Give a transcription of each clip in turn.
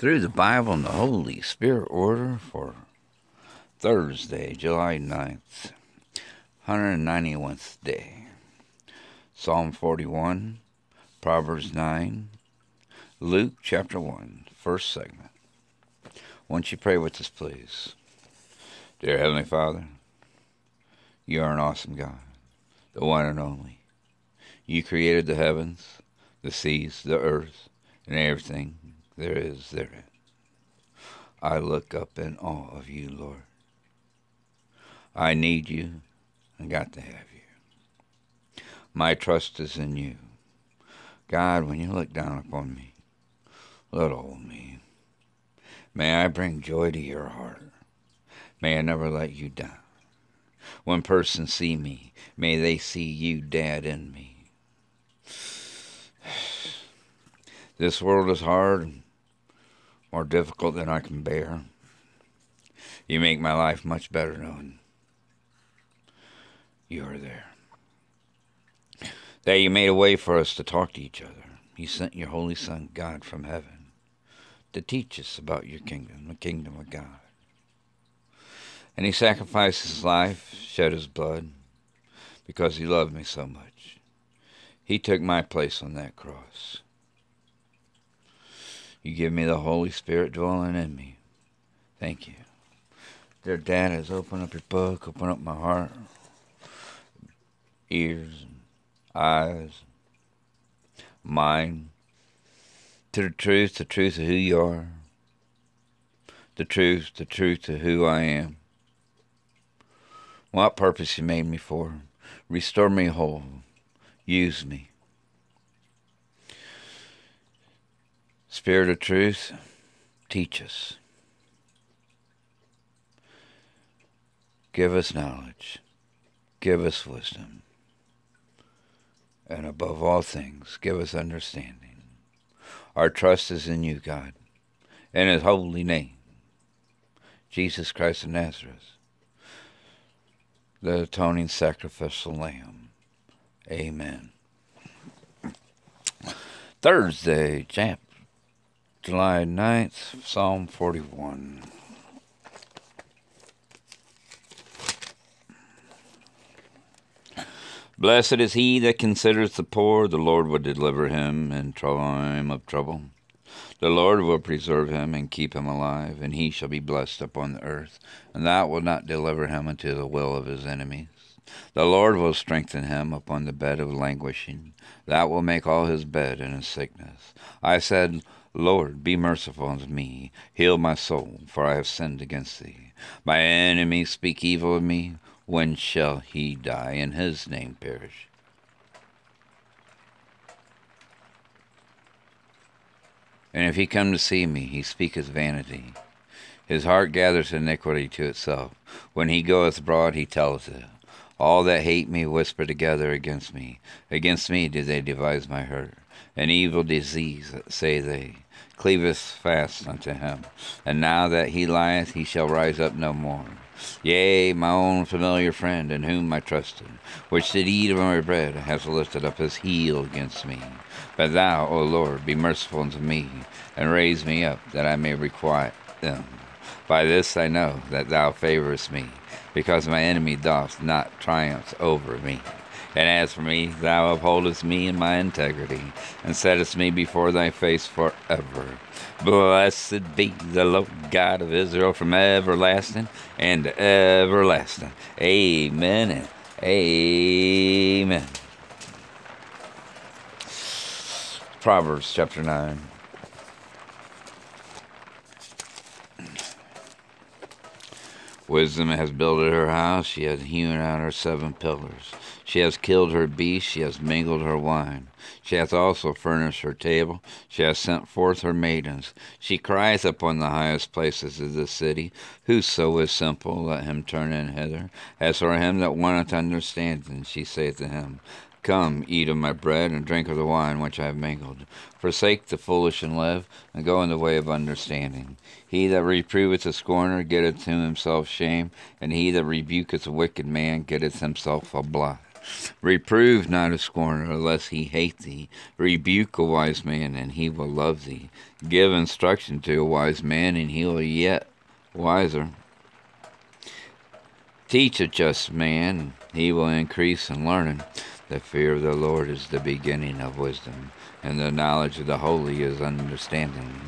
through the Bible and the Holy Spirit order for Thursday, July 9th, 191st day. Psalm 41, Proverbs 9, Luke chapter 1, first segment. Won't you pray with us, please? Dear Heavenly Father, you are an awesome God, the one and only. You created the heavens, the seas, the earth, and everything there is therein. I look up in awe of you, Lord. I need you and got to have you. My trust is in you. God, when you look down upon me, little old me, may I bring joy to your heart. May I never let you down. When persons see me, may they see you, Dad, in me. This world is hard, more difficult than I can bear. You make my life much better knowing you are there. That you made a way for us to talk to each other. You sent your Holy Son, God, from heaven to teach us about your kingdom, the kingdom of God. And he sacrificed his life, shed his blood, because he loved me so much. He took my place on that cross. You give me the Holy Spirit dwelling in me. Thank you. Dear Dad, has opened up your book, open up my heart, ears, eyes, mind, to the truth, the truth of who you are, the truth, the truth of who I am, what purpose you made me for. Restore me whole. Use me. Spirit of truth, teach us. Give us knowledge. Give us wisdom. And above all things, give us understanding. Our trust is in you, God, in His holy name, Jesus Christ of Nazareth, the atoning sacrificial lamb. Amen. Thursday, chap July 9th, Psalm 41. Blessed is he that considers the poor, the Lord will deliver him in time of trouble. The Lord will preserve him and keep him alive, and he shall be blessed upon the earth, and thou wilt not deliver him unto the will of his enemies. The Lord will strengthen him upon the bed of languishing, thou wilt make all his bed in his sickness. I said, Lord, be merciful unto me, heal my soul, for I have sinned against thee. My enemies speak evil of me. When shall he die and his name perish? And if he come to see me, he speaketh vanity. His heart gathers iniquity to itself. When he goeth abroad, he telleth it. All that hate me whisper together against me. Against me do they devise my hurt. An evil disease, say they, cleaveth fast unto him. And now that he lieth, he shall rise up no more. Yea, my own familiar friend, in whom I trusted, which did eat of my bread, has lifted up his heel against me. But thou, O Lord, be merciful unto me, and raise me up, that I may requite them. By this I know that thou favorest me, because my enemy doth not triumph over me. And as for me, thou upholdest me in my integrity, and settest me before thy face forever. Blessed be the Lord God of Israel from everlasting and everlasting. Amen and amen. Proverbs chapter 9. Wisdom has builded her house, she has hewn out her seven pillars. She has killed her beast, she has mingled her wine. She hath also furnished her table, she hath sent forth her maidens. She crieth upon the highest places of the city, Whoso is simple, let him turn in hither. As for him that wanteth understanding, she saith to him, Come, eat of my bread, and drink of the wine which I have mingled. Forsake the foolish and live, and go in the way of understanding. He that reproveth a scorner getteth to himself shame, and he that rebuketh a wicked man getteth himself a blot. Reprove not a scorner, lest he hate thee. Rebuke a wise man, and he will love thee. Give instruction to a wise man, and he will yet wiser. Teach a just man, he will increase in learning. The fear of the Lord is the beginning of wisdom, and the knowledge of the holy is understanding.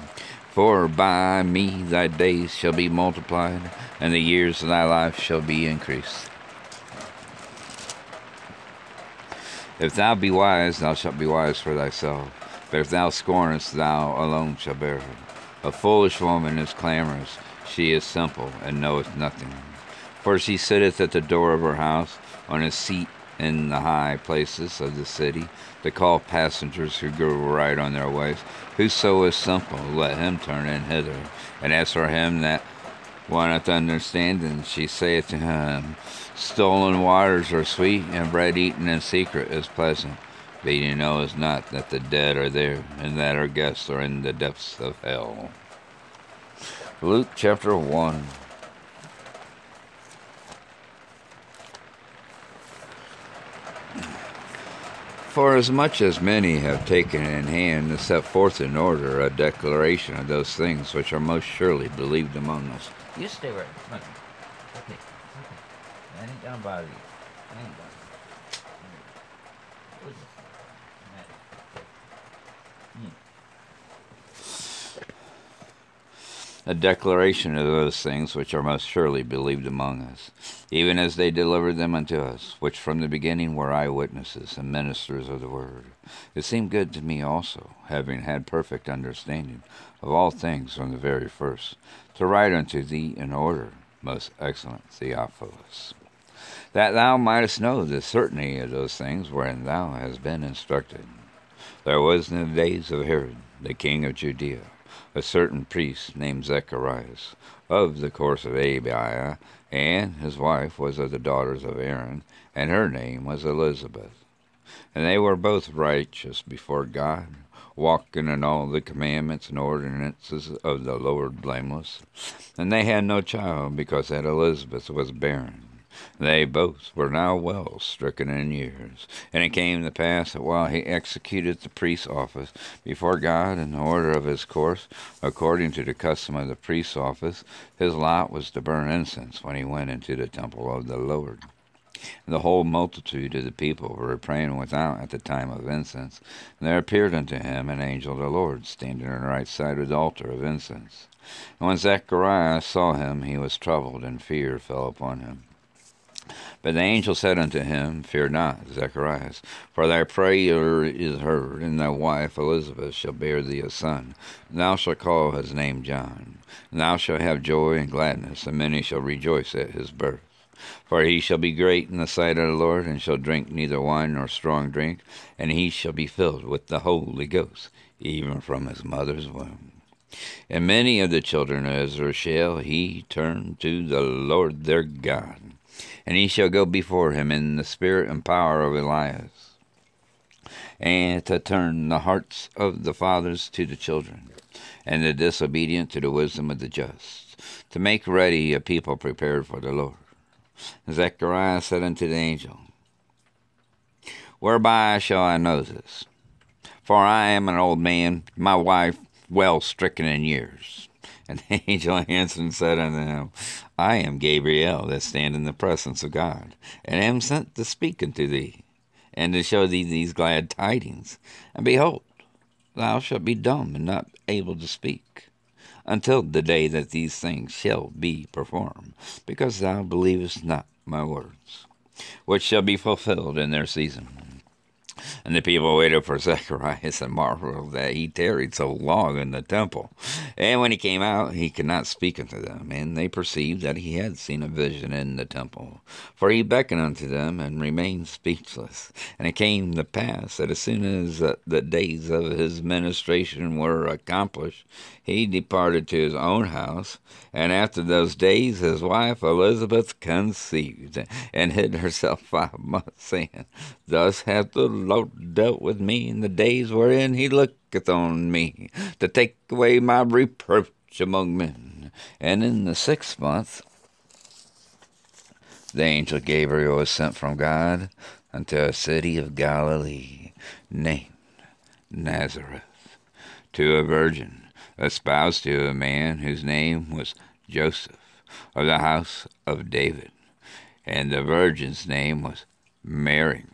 For by me thy days shall be multiplied, and the years of thy life shall be increased. If thou be wise, thou shalt be wise for thyself. But if thou scornest, thou alone shalt bear it. A foolish woman is clamorous, she is simple, and knoweth nothing. For she sitteth at the door of her house, on a seat in the high places of the city to call passengers who go right on their ways. Whoso is simple, let him turn in hither. And as for him that wanteth understanding, she saith to him, um, Stolen waters are sweet, and bread eaten in secret is pleasant. But he knows not that the dead are there, and that our guests are in the depths of hell. Luke chapter 1. For as much as many have taken in hand to set forth in order a declaration of those things which are most surely believed among us. You stay right. Okay. Okay. okay. I ain't down by you. I ain't down. Hmm. a declaration of those things which are most surely believed among us, even as they delivered them unto us, which from the beginning were eyewitnesses and ministers of the word. It seemed good to me also, having had perfect understanding of all things from the very first, to write unto thee in order, most excellent Theophilus, that thou mightest know the certainty of those things wherein thou hast been instructed. There was in the days of Herod, the king of Judea, a certain priest named Zacharias, of the course of Abia, and his wife was of the daughters of Aaron, and her name was Elizabeth. And they were both righteous before God, walking in all the commandments and ordinances of the Lord blameless. And they had no child, because that Elizabeth was barren. They both were now well stricken in years. And it came to pass that while he executed the priest's office before God in the order of his course, according to the custom of the priest's office, his lot was to burn incense when he went into the temple of the Lord. The whole multitude of the people were praying without at the time of incense. And there appeared unto him an angel of the Lord, standing on the right side of the altar of incense. And when Zacharias saw him, he was troubled, and fear fell upon him. But the angel said unto him, Fear not, Zacharias, for thy prayer is heard, and thy wife Elizabeth shall bear thee a son. Thou shalt call his name John. Thou shalt have joy and gladness, and many shall rejoice at his birth. For he shall be great in the sight of the Lord, and shall drink neither wine nor strong drink, and he shall be filled with the Holy Ghost, even from his mother's womb. And many of the children of Israel shall he turn to the Lord their God and he shall go before him in the spirit and power of Elias, and to turn the hearts of the fathers to the children, and the disobedient to the wisdom of the just, to make ready a people prepared for the Lord. Zechariah said unto the angel, Whereby shall I know this? For I am an old man, my wife well stricken in years. And the angel answered and said unto him, I am Gabriel that stand in the presence of God, and am sent to speak unto thee, and to show thee these glad tidings. And behold, thou shalt be dumb and not able to speak, until the day that these things shall be performed, because thou believest not my words, which shall be fulfilled in their season. And the people waited for Zacharias and marveled that he tarried so long in the temple. And when he came out, he could not speak unto them. And they perceived that he had seen a vision in the temple. For he beckoned unto them and remained speechless. And it came to pass that as soon as the days of his ministration were accomplished, he departed to his own house. And after those days, his wife Elizabeth conceived and hid herself five months, saying, Thus hath the Lord dealt with me in the days wherein he looketh on me, to take away my reproach among men. And in the sixth month, the angel Gabriel was sent from God unto a city of Galilee named Nazareth, to a virgin espoused to a man whose name was Joseph of the house of David, and the virgin's name was Mary.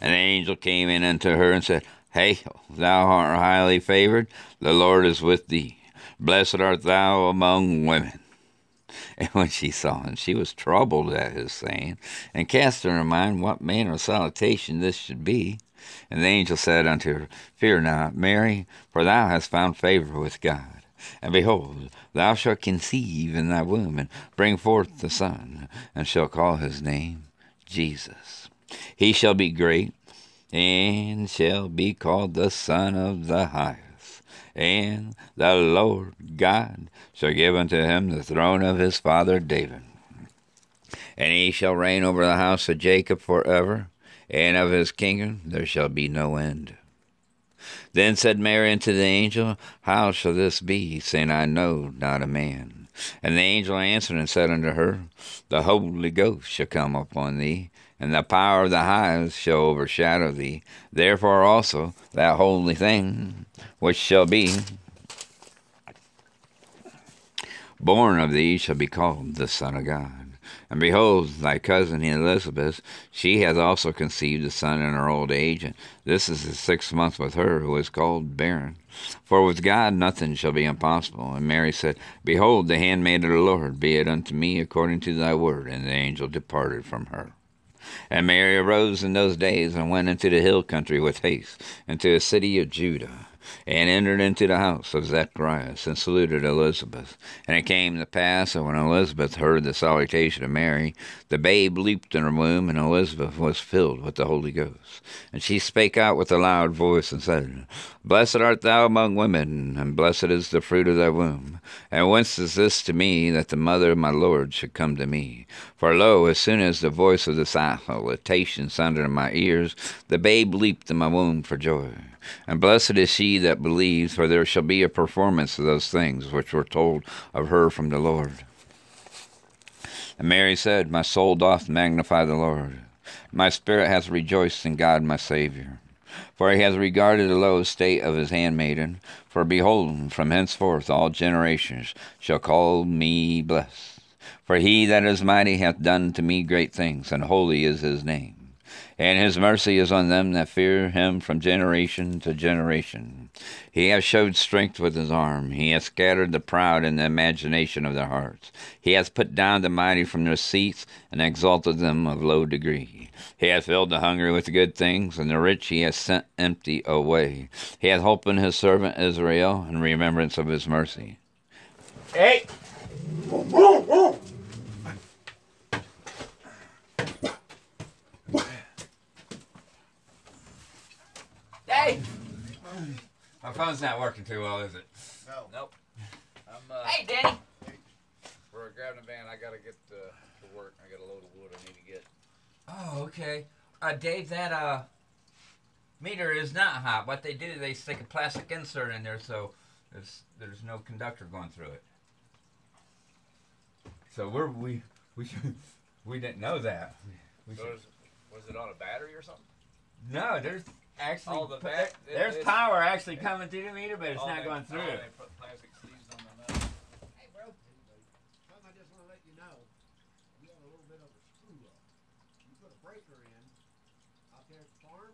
The angel came in unto her and said, Hail, thou art highly favored, the Lord is with thee. Blessed art thou among women. And when she saw him, she was troubled at his saying, and cast in her mind what manner of salutation this should be. And the angel said unto her, Fear not, Mary, for thou hast found favor with God. And behold, thou shalt conceive in thy womb, and bring forth a son, and shalt call his name Jesus. He shall be great, and shall be called the Son of the Highest. And the Lord God shall give unto him the throne of his father David. And he shall reign over the house of Jacob forever, and of his kingdom there shall be no end. Then said Mary unto the angel, How shall this be, seeing I know not a man? And the angel answered and said unto her, The Holy Ghost shall come upon thee, and the power of the highest shall overshadow thee. Therefore also that holy thing which shall be born of thee shall be called the Son of God. And behold, thy cousin Elizabeth, she hath also conceived a son in her old age, and this is the sixth month with her, who is called barren. For with God nothing shall be impossible. And Mary said, Behold, the handmaid of the Lord, be it unto me according to thy word. And the angel departed from her. And Mary arose in those days and went into the hill country with haste, into a city of Judah and entered into the house of Zacharias, and saluted Elizabeth. And it came to pass that when Elizabeth heard the salutation of Mary, the babe leaped in her womb, and Elizabeth was filled with the Holy Ghost. And she spake out with a loud voice, and said, Blessed art thou among women, and blessed is the fruit of thy womb. And whence is this to me that the mother of my Lord should come to me? For lo, as soon as the voice of the salutation sounded in my ears, the babe leaped in my womb for joy. And blessed is she that believes, for there shall be a performance of those things which were told of her from the Lord. And Mary said, My soul doth magnify the Lord. My spirit hath rejoiced in God my Saviour. For he hath regarded the low estate of his handmaiden. For behold, from henceforth all generations shall call me blessed. For he that is mighty hath done to me great things, and holy is his name and his mercy is on them that fear him from generation to generation. He hath showed strength with his arm. He hath scattered the proud in the imagination of their hearts. He hath put down the mighty from their seats, and exalted them of low degree. He hath filled the hungry with good things, and the rich he hath sent empty away. He hath opened his servant Israel in remembrance of his mercy. Hey! Hey! My phone's not working too well, is it? No. Nope. I'm uh, Hey, Danny! we're grabbing a van. I gotta get to, to work. I got a load of wood I need to get. Oh, okay. Uh, Dave, that uh meter is not hot. What they do, they stick a plastic insert in there so there's there's no conductor going through it. So we're we we should, we didn't know that. We So should- was, was it on a battery or something? no, there's actually Oh, the back- there's it's- power actually coming through the meter, but it's Oh, not they- going through. oh, it. They put plastic sleeves on the metal. Hey, bro. Something I just want to let you know. You have a little bit of a screw up. You put a breaker in out there at the farm.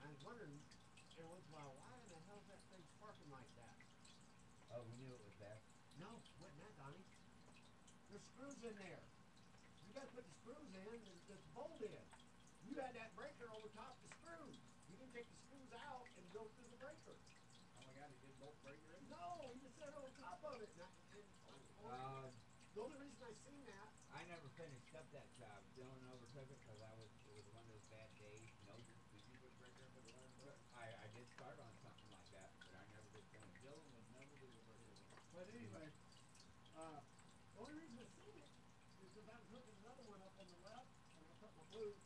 I was wondering every once in a while, why in the hell is that thing sparking like that? Oh, we knew it was that. No, it wasn't that, Donnie. There's screws in there. You got to put the screws in and just bolt in. You had that breaker over top the screws. You didn't take the screws out and go through the breaker. Oh my God, he did bolt breaker in? No, he just set it on top of it. And Uh, the only reason I seen that I never finished up that job. Dylan overtook it because I was it was one of those bad days. No, did you put breaker for the one? I I did start on something like that, but I never did finish. Dylan would never do the breaker. But anyway, uh, the only reason I seen it is because I was hooking another one up on the left, and I put my boot,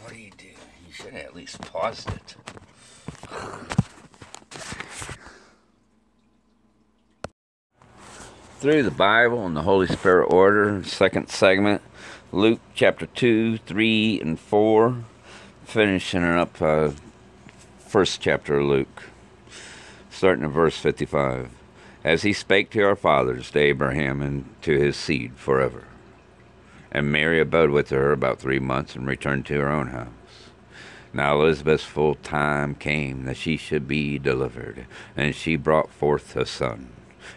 what do you do? You should have at least paused it. Through the Bible and the Holy Spirit order, second segment, Luke chapter 2, 3, and 4, finishing up uh, first chapter of Luke, starting at verse 55. As he spake to our fathers, to Abraham, and to his seed forever. And Mary abode with her about three months and returned to her own house. Now Elizabeth's full time came that she should be delivered, and she brought forth a son.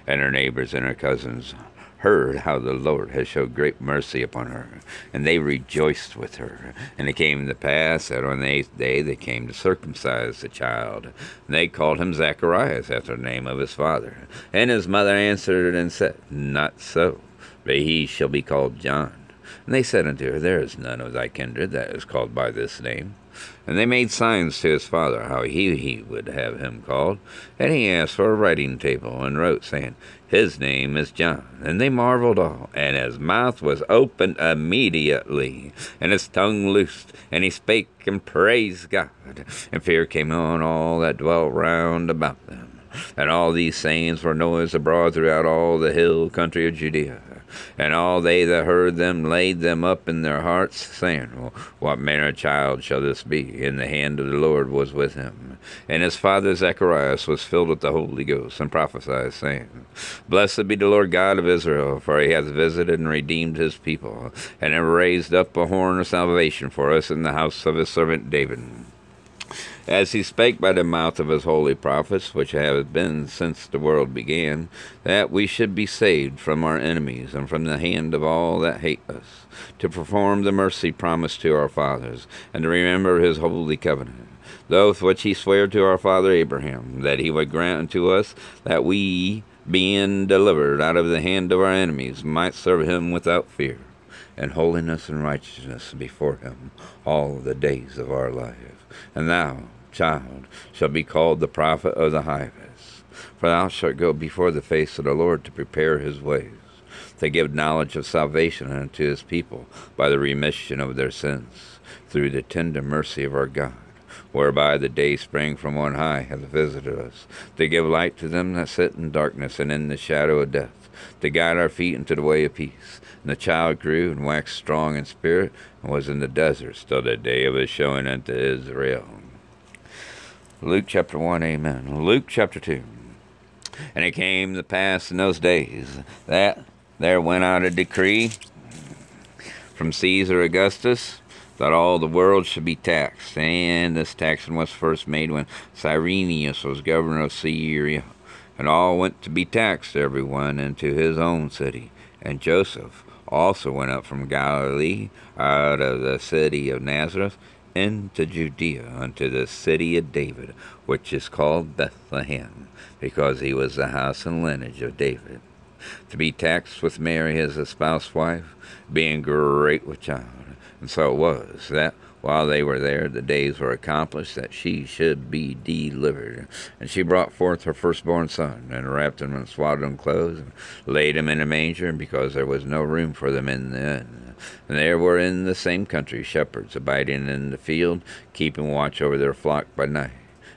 And her neighbors and her cousins heard how the Lord had showed great mercy upon her, and they rejoiced with her. And it came to pass that on the eighth day they came to circumcise the child. And they called him Zacharias after the name of his father. And his mother answered and said, Not so, but he shall be called John. And they said unto her, There is none of thy kindred that is called by this name. And they made signs to his father how he, he would have him called. And he asked for a writing table, and wrote, saying, His name is John. And they marveled all. And his mouth was opened immediately, and his tongue loosed, and he spake and praised God. And fear came on all that dwelt round about them. And all these sayings were noised abroad throughout all the hill country of Judea. And all they that heard them laid them up in their hearts, saying, well, What manner of child shall this be? And the hand of the Lord was with him. And his father Zacharias was filled with the Holy Ghost, and prophesied, saying, Blessed be the Lord God of Israel, for he hath visited and redeemed his people, and hath raised up a horn of salvation for us in the house of his servant David as he spake by the mouth of his holy prophets, which have been since the world began, that we should be saved from our enemies and from the hand of all that hate us, to perform the mercy promised to our fathers, and to remember his holy covenant, oath which he sware to our father Abraham, that he would grant unto us that we, being delivered out of the hand of our enemies, might serve him without fear and holiness and righteousness before him all the days of our life. And thou, child, shall be called the prophet of the highest. For thou shalt go before the face of the Lord to prepare his ways, to give knowledge of salvation unto his people by the remission of their sins, through the tender mercy of our God whereby the day spring from on high hath visited us, to give light to them that sit in darkness and in the shadow of death, to guide our feet into the way of peace. And the child grew and waxed strong in spirit, and was in the desert till the day of his showing unto Israel. Luke chapter 1, amen. Luke chapter 2. And it came to pass in those days that there went out a decree from Caesar Augustus that all the world should be taxed. And this taxing was first made when Cyrenius was governor of Syria. And all went to be taxed, every one into his own city. And Joseph also went up from Galilee out of the city of Nazareth into Judea unto the city of David, which is called Bethlehem, because he was the house and lineage of David, to be taxed with Mary his espoused wife, being great with child. And so it was that while they were there, the days were accomplished that she should be delivered. And she brought forth her firstborn son, and wrapped him in swaddling clothes, and laid him in a manger, because there was no room for them in the inn. And there were in the same country shepherds abiding in the field, keeping watch over their flock by night.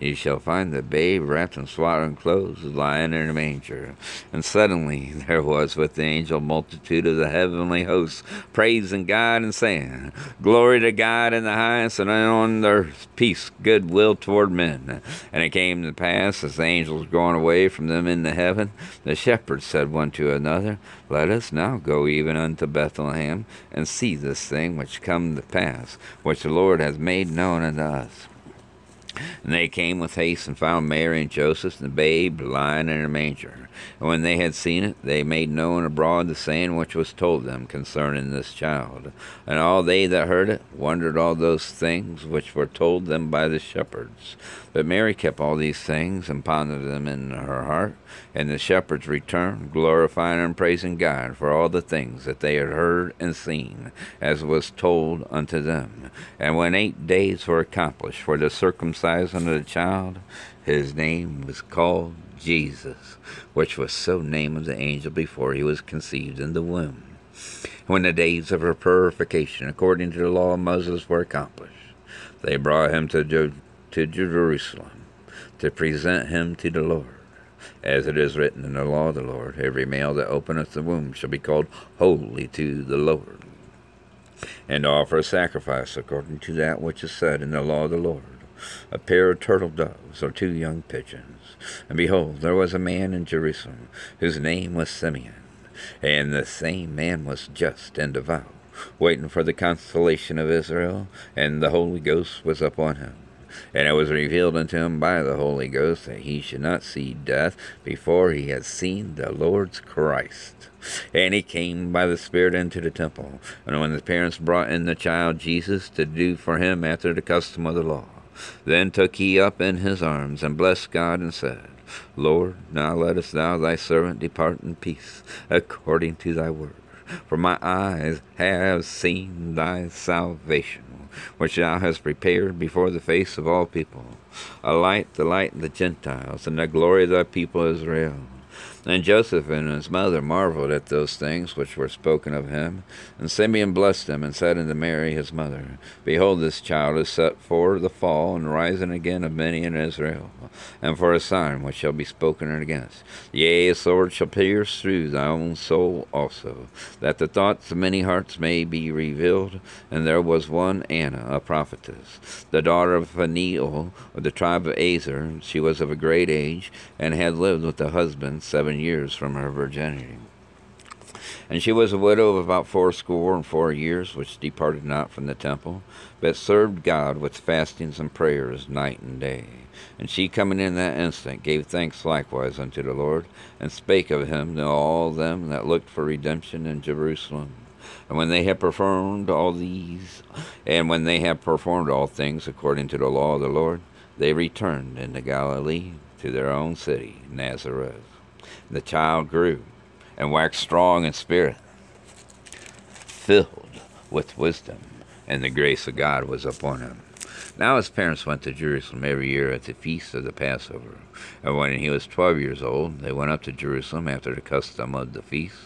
you shall find the babe wrapped in swaddling clothes, lying in a manger. And suddenly there was with the angel multitude of the heavenly hosts, praising God and saying, Glory to God in the highest, and on earth peace, goodwill toward men. And it came to pass, as the angels going away from them into heaven, the shepherds said one to another, Let us now go even unto Bethlehem, and see this thing which come to pass, which the Lord hath made known unto us. And they came with haste and found Mary and Joseph and the babe lying in a manger. And when they had seen it, they made known abroad the saying which was told them concerning this child. And all they that heard it wondered all those things which were told them by the shepherds. But Mary kept all these things and pondered them in her heart. And the shepherds returned, glorifying and praising God for all the things that they had heard and seen, as was told unto them. And when eight days were accomplished for the circumcision of the child, his name was called Jesus, which was so named of the angel before he was conceived in the womb. When the days of her purification, according to the law of Moses, were accomplished, they brought him to, to Jerusalem to present him to the Lord. As it is written in the law of the Lord, every male that openeth the womb shall be called holy to the Lord, and offer a sacrifice according to that which is said in the law of the Lord, a pair of turtle doves or two young pigeons. And behold, there was a man in Jerusalem whose name was Simeon, and the same man was just and devout, waiting for the consolation of Israel, and the Holy Ghost was upon him. And it was revealed unto him by the Holy Ghost that he should not see death before he had seen the Lord's Christ. And he came by the Spirit into the temple. And when the parents brought in the child Jesus to do for him after the custom of the law, then took he up in his arms and blessed God and said, Lord, now lettest thou thy servant depart in peace, according to thy word. For my eyes have seen thy salvation which thou hast prepared before the face of all people, a light the light to lighten the Gentiles, and the glory of thy people Israel. And Joseph and his mother marveled at those things which were spoken of him. And Simeon blessed him, and said unto Mary his mother, Behold, this child is set for the fall and rising again of many in Israel, and for a sign which shall be spoken against. Yea, a sword shall pierce through thy own soul also, that the thoughts of many hearts may be revealed. And there was one Anna, a prophetess, the daughter of Phanuel of the tribe of Aser. She was of a great age, and had lived with a husband seven years from her virginity. And she was a widow of about fourscore and four years, which departed not from the temple, but served God with fastings and prayers night and day. And she coming in that instant gave thanks likewise unto the Lord, and spake of him to all them that looked for redemption in Jerusalem. And when they had performed all these, and when they had performed all things according to the law of the Lord, they returned into Galilee to their own city, Nazareth. The child grew and waxed strong in spirit, filled with wisdom, and the grace of God was upon him. Now his parents went to Jerusalem every year at the feast of the Passover. And when he was twelve years old, they went up to Jerusalem after the custom of the feast.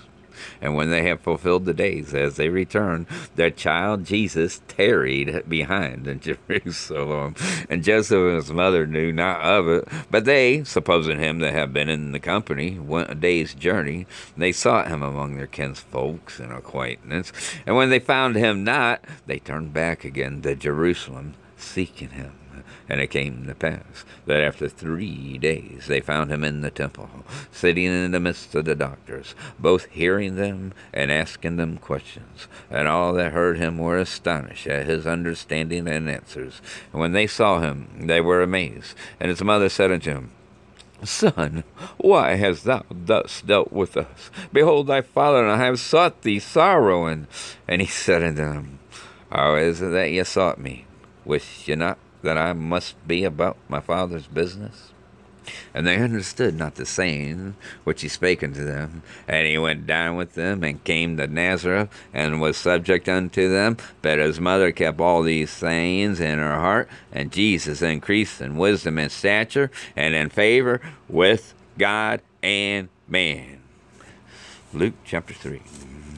And when they had fulfilled the days as they returned, their child Jesus tarried behind in Jerusalem. And Joseph and his mother knew not of it. But they, supposing him to have been in the company, went a day's journey. They sought him among their kinsfolks and acquaintance. And when they found him not, they turned back again to Jerusalem, seeking him. And it came to pass that after three days they found him in the temple, sitting in the midst of the doctors, both hearing them and asking them questions. And all that heard him were astonished at his understanding and answers. And when they saw him, they were amazed. And his mother said unto him, Son, why hast thou thus dealt with us? Behold, thy father and I have sought thee sorrowing. And he said unto them, How is it that ye sought me? Wish ye not that I must be about my father's business? And they understood not the saying which he spake unto them. And he went down with them, and came to Nazareth, and was subject unto them. But his mother kept all these sayings in her heart. And Jesus increased in wisdom and stature, and in favor with God and man. Luke chapter 3.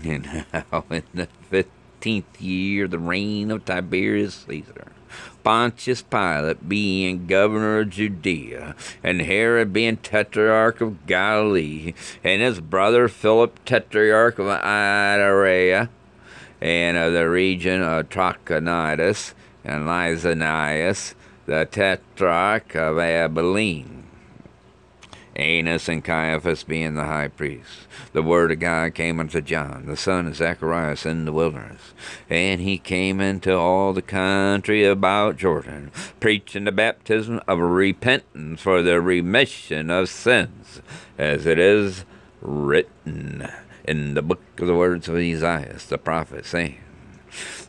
And now in the fifteenth year the reign of Tiberius Caesar, Pontius Pilate being governor of Judea, and Herod being tetrarch of Galilee, and his brother Philip tetrarch of Iturea, and of the region of Trachonitis, and Lysanias, the tetrarch of Abilene, Annas and Caiaphas being the high priests. The word of God came unto John, the son of Zacharias, in the wilderness. And he came into all the country about Jordan, preaching the baptism of repentance for the remission of sins, as it is written in the book of the words of Isaiah the prophet, saying,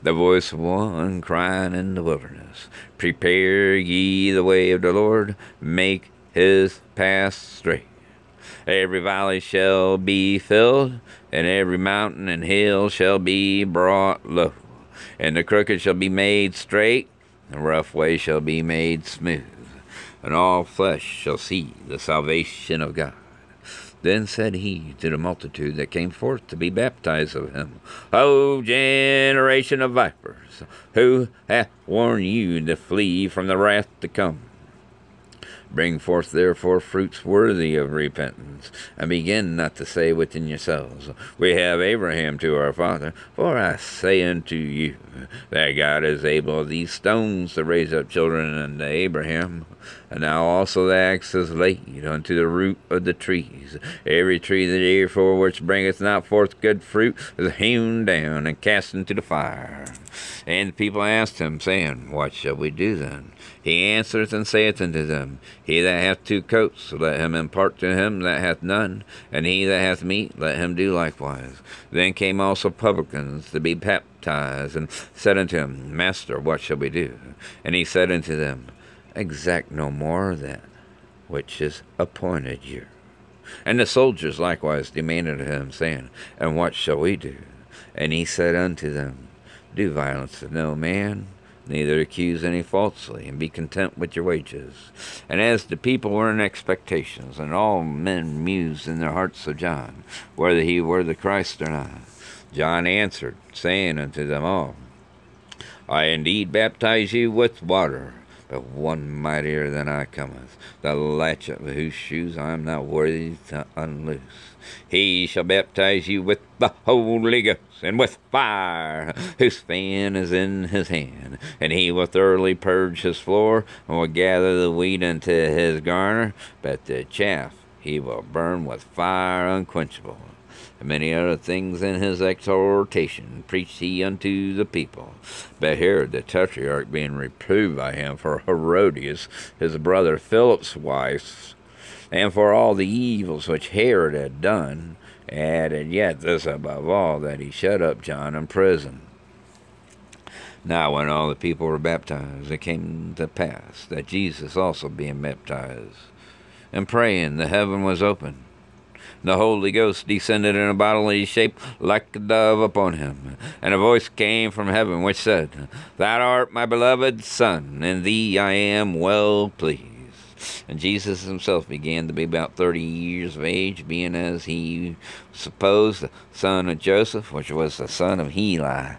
the voice of one crying in the wilderness, Prepare ye the way of the Lord, make his path straight. Every valley shall be filled, and every mountain and hill shall be brought low, and the crooked shall be made straight, and the rough way shall be made smooth, and all flesh shall see the salvation of God. Then said he to the multitude that came forth to be baptized of him, O generation of vipers, who hath warned you to flee from the wrath to come? Bring forth therefore fruits worthy of repentance, and begin not to say within yourselves, We have Abraham to our father. For I say unto you, that God is able of these stones to raise up children unto Abraham. And now also the axe is laid unto the root of the trees. Every tree that therefore which bringeth not forth good fruit is hewn down and cast into the fire. And the people asked him, saying, What shall we do then? He answereth and saith unto them, He that hath two coats, let him impart to him that hath none, and he that hath meat, let him do likewise. Then came also publicans to be baptized, and said unto him, Master, what shall we do? And he said unto them, Exact no more than which is appointed you. And the soldiers likewise demanded of him, saying, And what shall we do? And he said unto them, Do violence to no man, neither accuse any falsely, and be content with your wages. And as the people were in expectations, and all men mused in their hearts of John, whether he were the Christ or not, John answered, saying unto them all, I indeed baptize you with water, but one mightier than I cometh, the latchet of whose shoes I am not worthy to unloose. He shall baptize you with the Holy Ghost and with fire, whose fan is in his hand. And he will thoroughly purge his floor, and will gather the wheat into his garner, but the chaff he will burn with fire unquenchable. And many other things in his exhortation preached he unto the people. But Herod the Tetrarch, being reproved by him for Herodias, his brother Philip's wife, and for all the evils which Herod had done, added yet this above all, that he shut up John in prison. Now, when all the people were baptized, it came to pass that Jesus also being baptized, and praying, the heaven was opened. The Holy Ghost descended in a bodily shape like a dove upon him, and a voice came from heaven which said, Thou art my beloved Son, in thee I am well pleased. And Jesus himself began to be about thirty years of age, being as he supposed the son of Joseph, which was the son of Heli,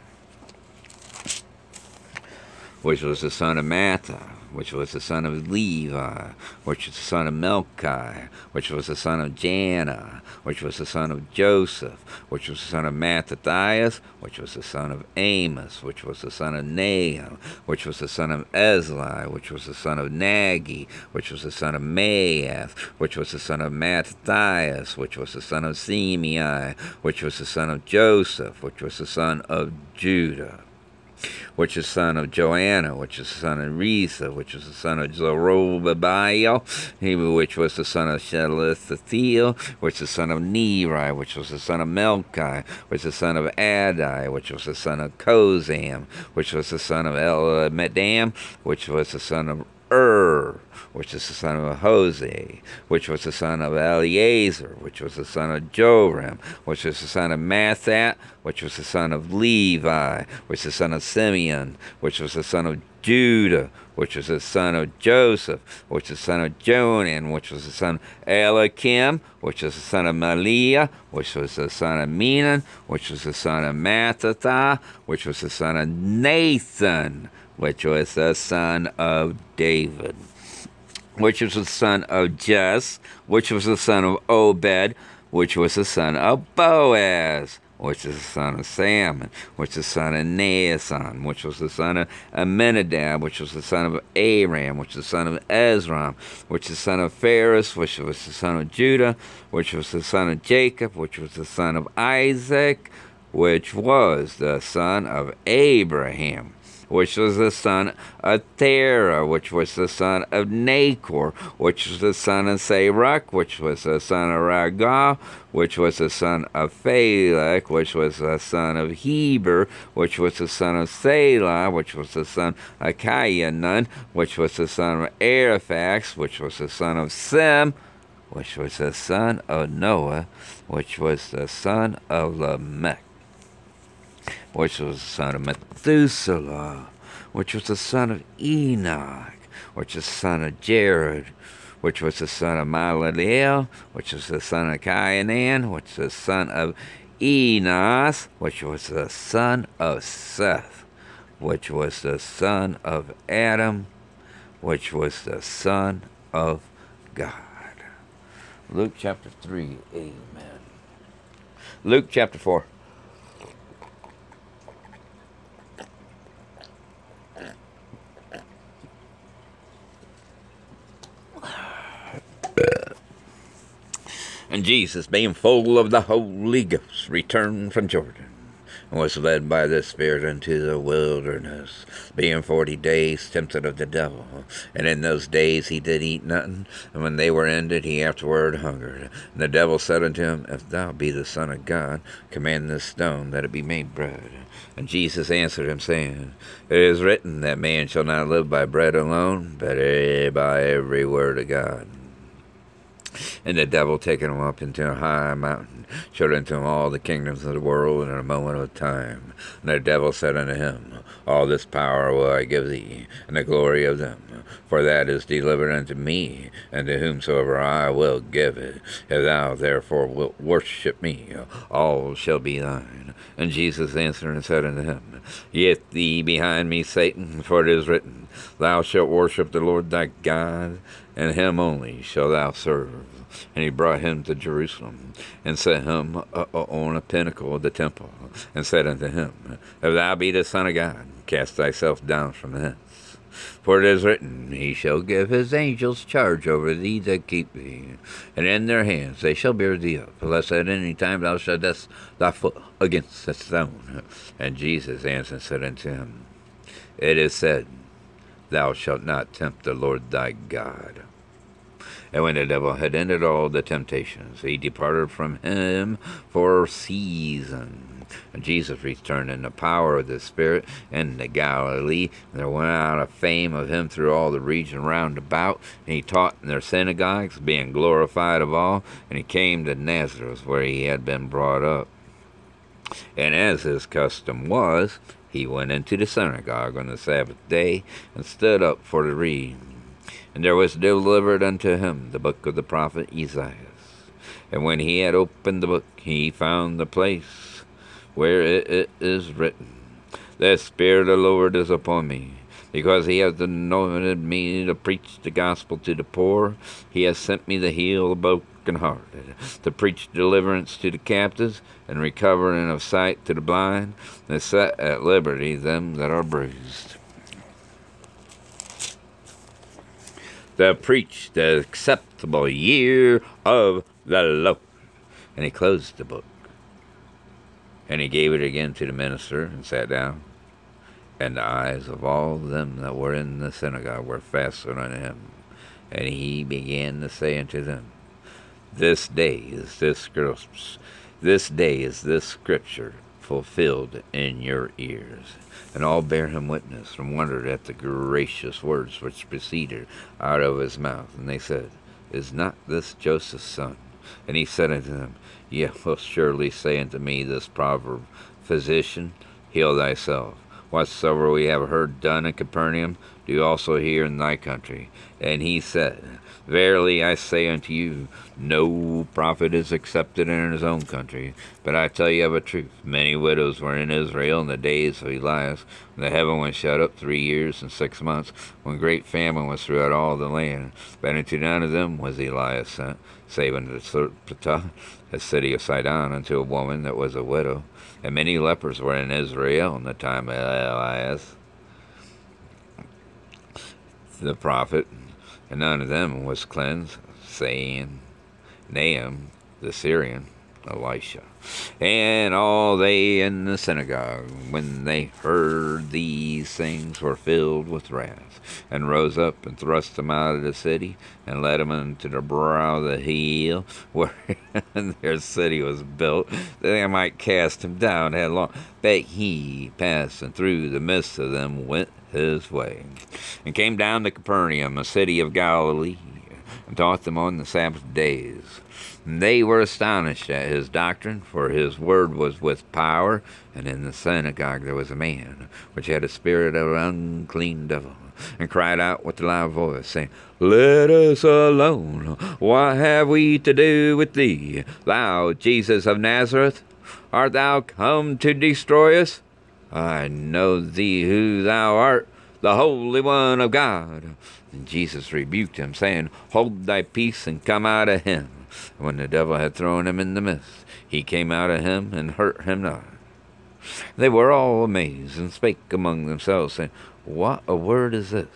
which was the son of Mattha, which was the son of Levi, which was the son of Melchi, which was the son of Janna, which was the son of Joseph, which was the son of Mattathias, which was the son of Amos, which was the son of Nahum, which was the son of Esli, which was the son of Nagge, which was the son of Maath, which was the son of Mattathias, which was the son of Semei, which was the son of Joseph, which was the son of Judah which is son of Joanna, which is son of Rhesa, which is the son of Zerubbabel, which was the son of Shelathiel, which is the son of Neri, which was the son of Melchi, which is the son of Addi, which was the son of Cosam, which was the son of Elmodam, which was the son of Ur, which is the son of Hosea, which was the son of Eleazar, which was the son of Joram, which was the son of Matthat, which was the son of Levi, which was the son of Simeon, which was the son of Judah, which was the son of Joseph, which was the son of Jonan, which was the son of Eliakim, which was the son of Melea, which was the son of Menan, which was the son of Mattatha, which was the son of Nathan, which was the son of David, which was the son of Jess, which was the son of Obed, which was the son of Boaz, which is the son of Salmon, which is the son of Naasson, which was the son of Amminadab, which was the son of Aram, which was the son of Esrom, which is the son of Phares, which was the son of Judah, which was the son of Jacob, which was the son of Isaac, which was the son of Abraham which was the son of Terah, which was the son of Nachor, which was the son of Saruch, which was the son of Ragau, which was the son of Phalec, which was the son of Heber, which was the son of Sala, which was the son of Cainan, which was the son of Arphaxad, which was the son of Sem, which was the son of Noah, which was the son of Lamech which was the son of Methuselah, which was the son of Enoch, which was the son of Jared, which was the son of Maleleel, which was the son of Cainan, which was the son of Enos, which was the son of Seth, which was the son of Adam, which was the son of God. Luke chapter 3, amen. Luke chapter 4. And Jesus, being full of the Holy Ghost, returned from Jordan and was led by the Spirit into the wilderness, being forty days tempted of the devil. And in those days he did eat nothing, and when they were ended, he afterward hungered. And the devil said unto him, If thou be the Son of God, command this stone that it be made bread. And Jesus answered him, saying, It is written that man shall not live by bread alone, but by every word of God. And the devil, taking him up into a high mountain, showed unto him all the kingdoms of the world in a moment of time. And the devil said unto him, All this power will I give thee, and the glory of them. For that is delivered unto me, and to whomsoever I will give it. If thou therefore wilt worship me, all shall be thine. And Jesus answered and said unto him, Get thee behind me, Satan, for it is written, Thou shalt worship the Lord thy God, and him only shalt thou serve. And he brought him to Jerusalem, and set him uh, uh, on a pinnacle of the temple, and said unto him, If thou be the Son of God, cast thyself down from hence. For it is written, He shall give his angels charge over thee that keep thee, and in their hands they shall bear thee up, lest at any time thou shouldest thy foot against a stone. And Jesus answered and said unto him, It is said, Thou shalt not tempt the Lord thy God. And when the devil had ended all the temptations, he departed from him for a season. And Jesus returned in the power of the Spirit into Galilee. And there went out a fame of him through all the region round about. And he taught in their synagogues, being glorified of all. And he came to Nazareth, where he had been brought up. And as his custom was, he went into the synagogue on the Sabbath day and stood up for to read. And there was delivered unto him the book of the prophet Isaiah. And when he had opened the book, he found the place where it is written, The Spirit of the Lord is upon me, because he has anointed me to preach the gospel to the poor. He has sent me to heal the brokenhearted, to preach deliverance to the captives, and recovering of sight to the blind, and set at liberty them that are bruised. To preach the acceptable year of the Lord. And he closed the book. And he gave it again to the minister and sat down. And the eyes of all them that were in the synagogue were fastened on him. And he began to say unto them, This day is this this day is this scripture fulfilled in your ears. And all bare him witness, and wondered at the gracious words which proceeded out of his mouth. And they said, Is not this Joseph's son? And he said unto them, Ye will surely say unto me this proverb, Physician, heal thyself. Whatsoever we have heard done in Capernaum, do also here in thy country. And he said, Verily I say unto you, no prophet is accepted in his own country. But I tell you of a truth, many widows were in Israel in the days of Elias, when the heaven was shut up three years and six months, when great famine was throughout all the land. But unto none of them was Elias sent, unto Sarepta, a city of Sidon, unto a woman that was a widow. And many lepers were in Israel in the time of Elias the prophet, and none of them was cleansed, saying, Naaman the Syrian, Elisha. And all they in the synagogue, when they heard these things, were filled with wrath, and rose up and thrust them out of the city, and led them into the brow of the hill where their city was built, that they might cast him down headlong. But he, passing through the midst of them, went his way, and came down to Capernaum, a city of Galilee, and taught them on the Sabbath days. They were astonished at his doctrine, for his word was with power. And in the synagogue there was a man which had a spirit of an unclean devil, and cried out with a loud voice, saying, Let us alone. What have we to do with thee, thou Jesus of Nazareth? Art thou come to destroy us? I know thee who thou art, the Holy One of God. And Jesus rebuked him, saying, Hold thy peace and come out of him. When the devil had thrown him in the midst, he came out of him and hurt him not. They were all amazed and spake among themselves, saying, What a word is this?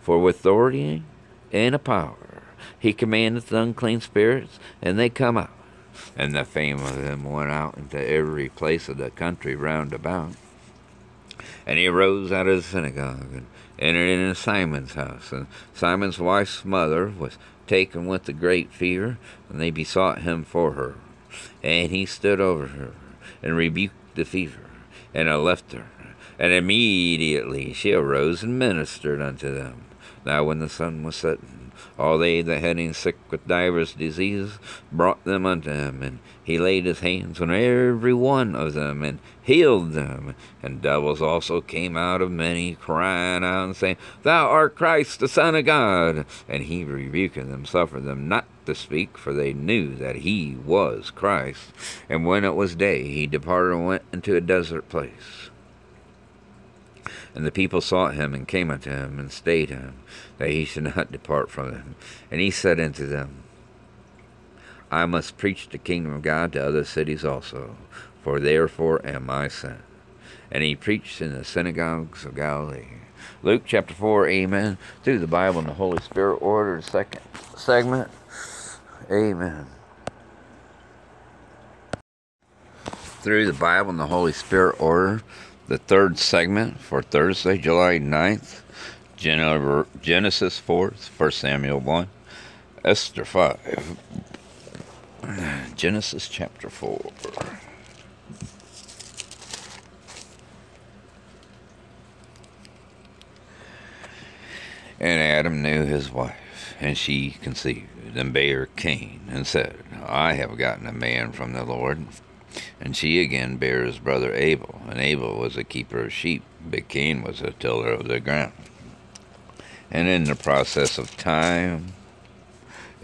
For with authority and a power he commandeth the unclean spirits, and they come out. And the fame of him went out into every place of the country round about. And he arose out of the synagogue and entered into Simon's house. And Simon's wife's mother was taken with a great fever, and they besought him for her. And he stood over her and rebuked the fever, and it left her. And immediately she arose and ministered unto them. Now when the sun was setting, all they that had any sick with divers diseases brought them unto him, and he laid his hands on every one of them and healed them. And devils also came out of many, crying out and saying, Thou art Christ, the Son of God. And he rebuking them, suffered them not to speak, for they knew that he was Christ. And when it was day, he departed and went into a desert place. And the people sought him and came unto him and stayed him, that he should not depart from them. And he said unto them, I must preach the kingdom of God to other cities also, for therefore am I sent. And he preached in the synagogues of Galilee. Luke chapter 4, amen. Through the Bible and the Holy Spirit order, second segment. Amen. Through the Bible and the Holy Spirit order, the third segment for Thursday, July 9th, Genesis 4, 1 Samuel 1, Esther 5, Genesis chapter 4. And Adam knew his wife, and she conceived, and bare Cain, and said, I have gotten a man from the Lord. And she again bare his brother Abel, and Abel was a keeper of sheep, but Cain was a tiller of the ground. And in the process of time,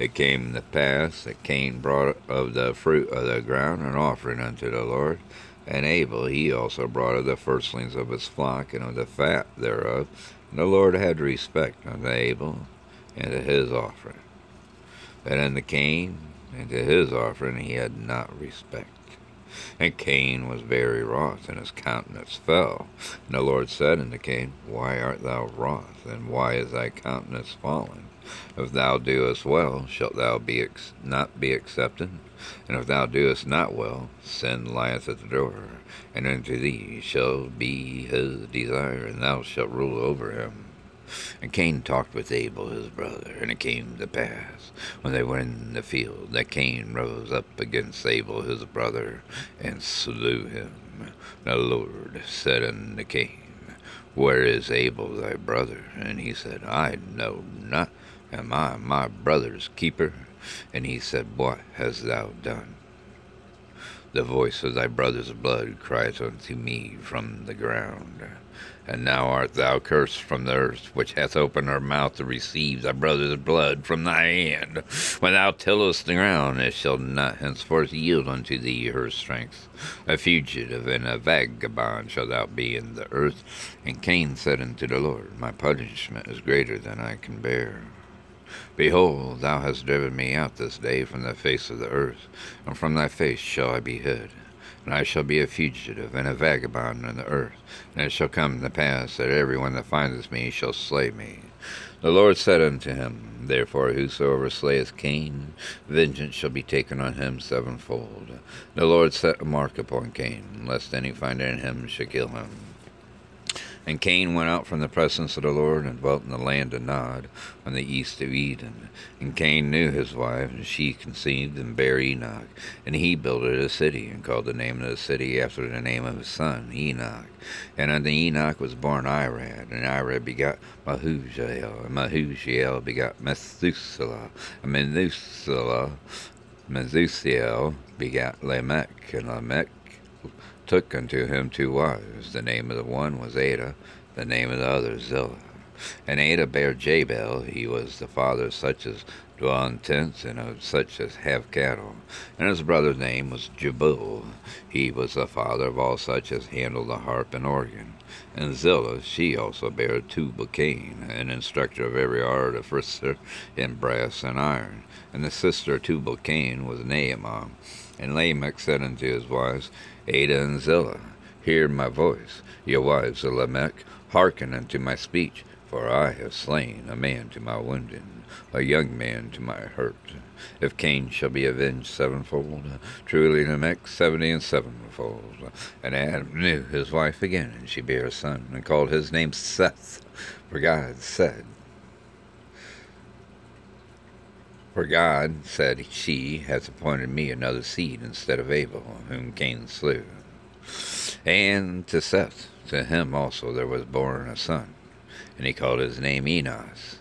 it came to pass that Cain brought of the fruit of the ground an offering unto the Lord, and Abel he also brought of the firstlings of his flock and of the fat thereof. And the Lord had respect unto Abel and to his offering. But unto Cain and to his offering he had not respect. And Cain was very wroth, and his countenance fell. And the Lord said unto Cain, Why art thou wroth, and why is thy countenance fallen? If thou doest well, shalt thou be ex- not be accepted? And if thou doest not well, sin lieth at the door, and unto thee shall be his desire, and thou shalt rule over him. And Cain talked with Abel his brother, and it came to pass, when they were in the field, that Cain rose up against Abel his brother, and slew him. The Lord said unto Cain, Where is Abel thy brother? And he said, I know not. Am I my brother's keeper? And he said, What hast thou done? The voice of thy brother's blood crieth unto me from the ground. And now art thou cursed from the earth, which hath opened her mouth to receive thy brother's blood from thy hand. When thou tillest the ground, it shall not henceforth yield unto thee her strength. A fugitive and a vagabond shalt thou be in the earth. And Cain said unto the Lord, My punishment is greater than I can bear. Behold, thou hast driven me out this day from the face of the earth, and from thy face shall I be hid and I shall be a fugitive and a vagabond in the earth. And it shall come to pass that every one that findeth me shall slay me. The Lord said unto him, Therefore whosoever slayeth Cain, vengeance shall be taken on him sevenfold. The Lord set a mark upon Cain, lest any find in him should kill him. And Cain went out from the presence of the Lord and dwelt in the land of Nod, on the east of Eden. And Cain knew his wife, and she conceived and bare Enoch. And he builded a city, and called the name of the city after the name of his son, Enoch. And unto Enoch was born Irad, and Irad begot Mahujael, and Mahujael begot Methuselah, and Methuselah, Methusael begot Lamech, and Lamech took unto him two wives. The name of the one was Ada, the name of the other Zillah. And Ada bare Jabal, he was the father of such as dwell in tents, and of such as have cattle. And his brother's name was Jubal, he was the father of all such as handle the harp and organ. And Zillah, she also bare Tubal Cain, an instructor of every art of artificer in brass and iron. And the sister of Tubal Cain was Naamah. And Lamech said unto his wives, Ada and Zillah, hear my voice. ye wives of Lamech, hearken unto my speech, for I have slain a man to my wounding, a young man to my hurt. If Cain shall be avenged sevenfold, truly Lamech seventy and sevenfold. And Adam knew his wife again, and she bare a son, and called his name Seth. For God said, For God said, She hath appointed me another seed instead of Abel, whom Cain slew. And to Seth, to him also there was born a son, and he called his name Enos.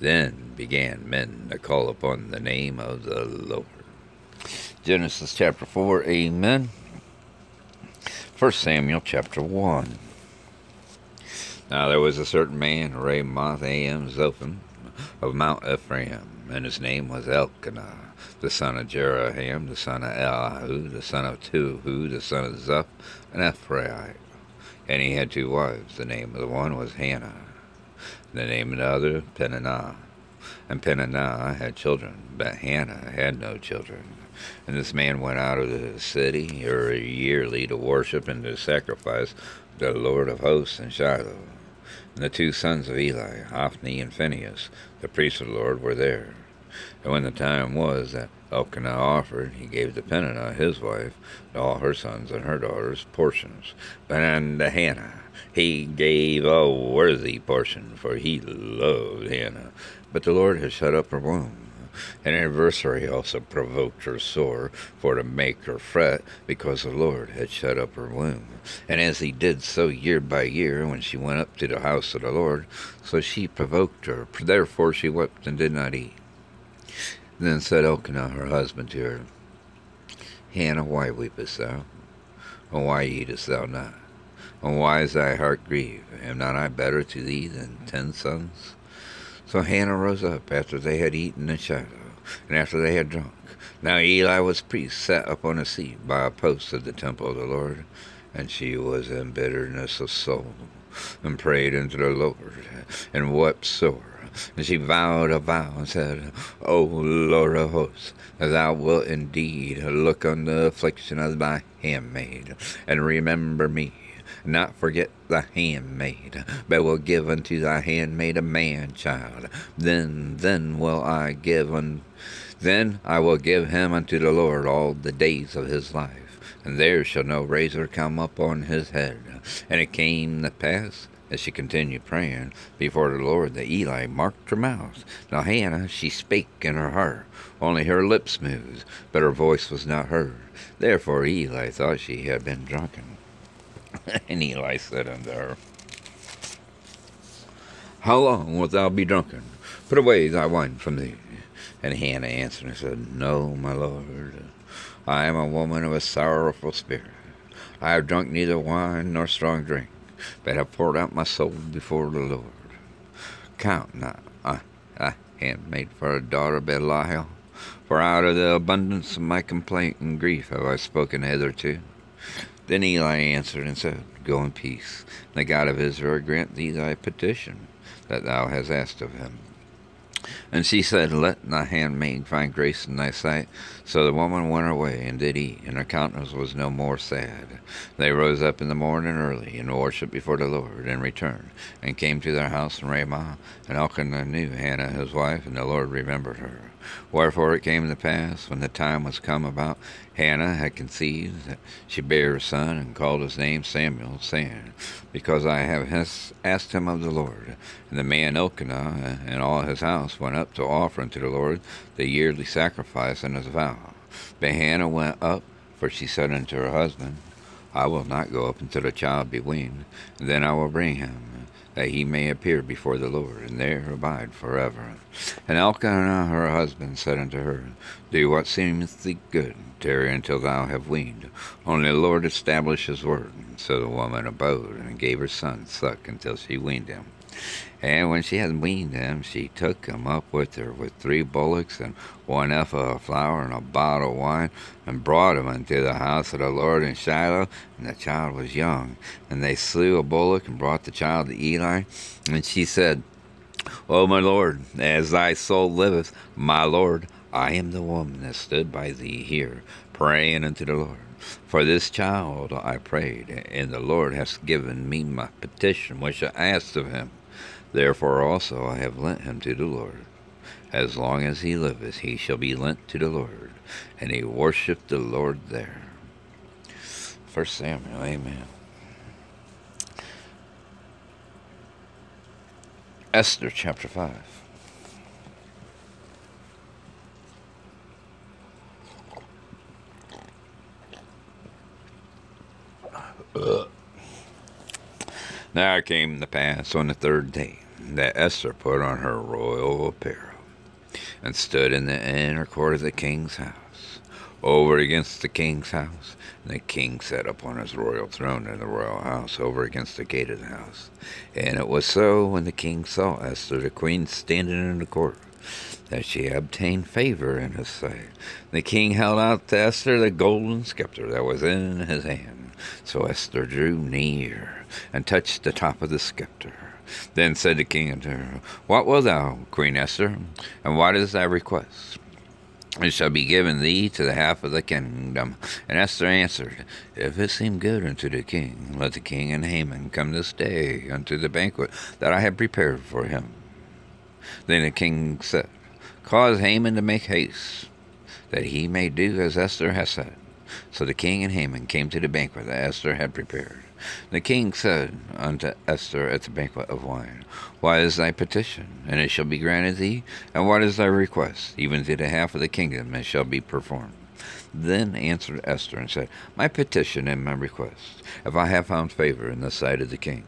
Then began men to call upon the name of the Lord. Genesis chapter 4, Amen. 1 Samuel chapter 1. Now there was a certain man, Ramathaim-zophim, of Mount Ephraim and his name was Elkanah, the son of Jeroham, the son of Elihu, the son of Tohu, the son of Zuph, an Ephraite. And he had two wives. The name of the one was Hannah, the name of the other Peninnah. And Peninnah had children, but Hannah had no children. And this man went out of the city or yearly to worship and to sacrifice the Lord of hosts in Shiloh. And the two sons of Eli, Hophni and Phinehas, the priests of the Lord, were there. And when the time was that Elkanah offered, he gave to Peninnah his wife, all her sons and her daughters, portions. But unto Hannah he gave a worthy portion, for he loved Hannah. But the Lord had shut up her womb. An adversary also provoked her sore, for to make her fret, because the Lord had shut up her womb. And as he did so year by year, when she went up to the house of the Lord, so she provoked her. Therefore she wept and did not eat. Then said Elkanah her husband to her, Hannah, why weepest thou? And why eatest thou not? And why is thy heart grieved? Am not I better to thee than ten sons? So Hannah rose up after they had eaten in Shiloh, and after they had drunk. Now Eli was priest, sat upon a seat by a post of the temple of the Lord, and she was in bitterness of soul, and prayed unto the Lord, and wept sore. And she vowed a vow and said, O Lord of hosts, thou wilt indeed look on the affliction of thy handmaid, and remember me not forget the handmaid, but will give unto thy handmaid a man child. Then, then will I give un, then I will give him unto the Lord all the days of his life, and there shall no razor come up on his head. And it came to pass, as she continued praying before the Lord, that Eli marked her mouth. Now Hannah, she spake in her heart, only her lips moved, but her voice was not heard. Therefore Eli thought she had been drunken. And Eli said unto her, How long wilt thou be drunken? Put away thy wine from thee. And Hannah answered and said, No, my lord, I am a woman of a sorrowful spirit. I have drunk neither wine nor strong drink, but have poured out my soul before the Lord. Count not I, I handmaid for a daughter of Belial, for out of the abundance of my complaint and grief have I spoken hitherto. Then Eli answered and said, Go in peace. The God of Israel grant thee thy petition that thou hast asked of him. And she said, Let thy handmaid find grace in thy sight. So the woman went her way and did eat, and her countenance was no more sad. They rose up in the morning early and worshipped before the Lord, and returned, and came to their house in Ramah. And Elkanah knew Hannah his wife, and the Lord remembered her. Wherefore it came to pass, when the time was come about Hannah had conceived, she bare a son, and called his name Samuel, saying, Because I have asked him of the Lord. And the man Elkanah and all his house went up to offer unto the Lord the yearly sacrifice and his vow. But Hannah went up, for she said unto her husband, I will not go up until the child be weaned, and then I will bring him that he may appear before the Lord, and there abide forever. And Elkanah her husband said unto her, Do what seemeth thee good, until thou have weaned. Only the Lord establish his word. So the woman abode, and gave her son suck until she weaned him. And when she had weaned him, she took him up with her with three bullocks and one ephah of flour and a bottle of wine, and brought him unto the house of the Lord in Shiloh. And the child was young. And they slew a bullock and brought the child to Eli. And she said, O my Lord, as thy soul liveth, my Lord, I am the woman that stood by thee here, praying unto the Lord. For this child I prayed, and the Lord hath given me my petition which I asked of him. Therefore also I have lent him to the Lord. As long as he liveth, he shall be lent to the Lord. And he worshipped the Lord there. First Samuel, amen. Esther chapter 5. Now came to pass on the third day that Esther put on her royal apparel and stood in the inner court of the king's house, over against the king's house. And the king sat upon his royal throne in the royal house, over against the gate of the house. And it was so when the king saw Esther, the queen, standing in the court, that she obtained favor in his sight. The king held out to Esther the golden scepter that was in his hand. So Esther drew near and touched the top of the scepter. Then said the king unto her, What wilt thou, Queen Esther, and what is thy request? It shall be given thee to the half of the kingdom. And Esther answered, If it seem good unto the king, let the king and Haman come this day unto the banquet that I have prepared for him. Then the king said, Cause Haman to make haste, that he may do as Esther has said. So the king and Haman came to the banquet that Esther had prepared. The king said unto Esther at the banquet of wine, What is thy petition? And it shall be granted thee. And what is thy request? Even to the half of the kingdom it shall be performed. Then answered Esther and said, My petition and my request, if I have found favor in the sight of the king,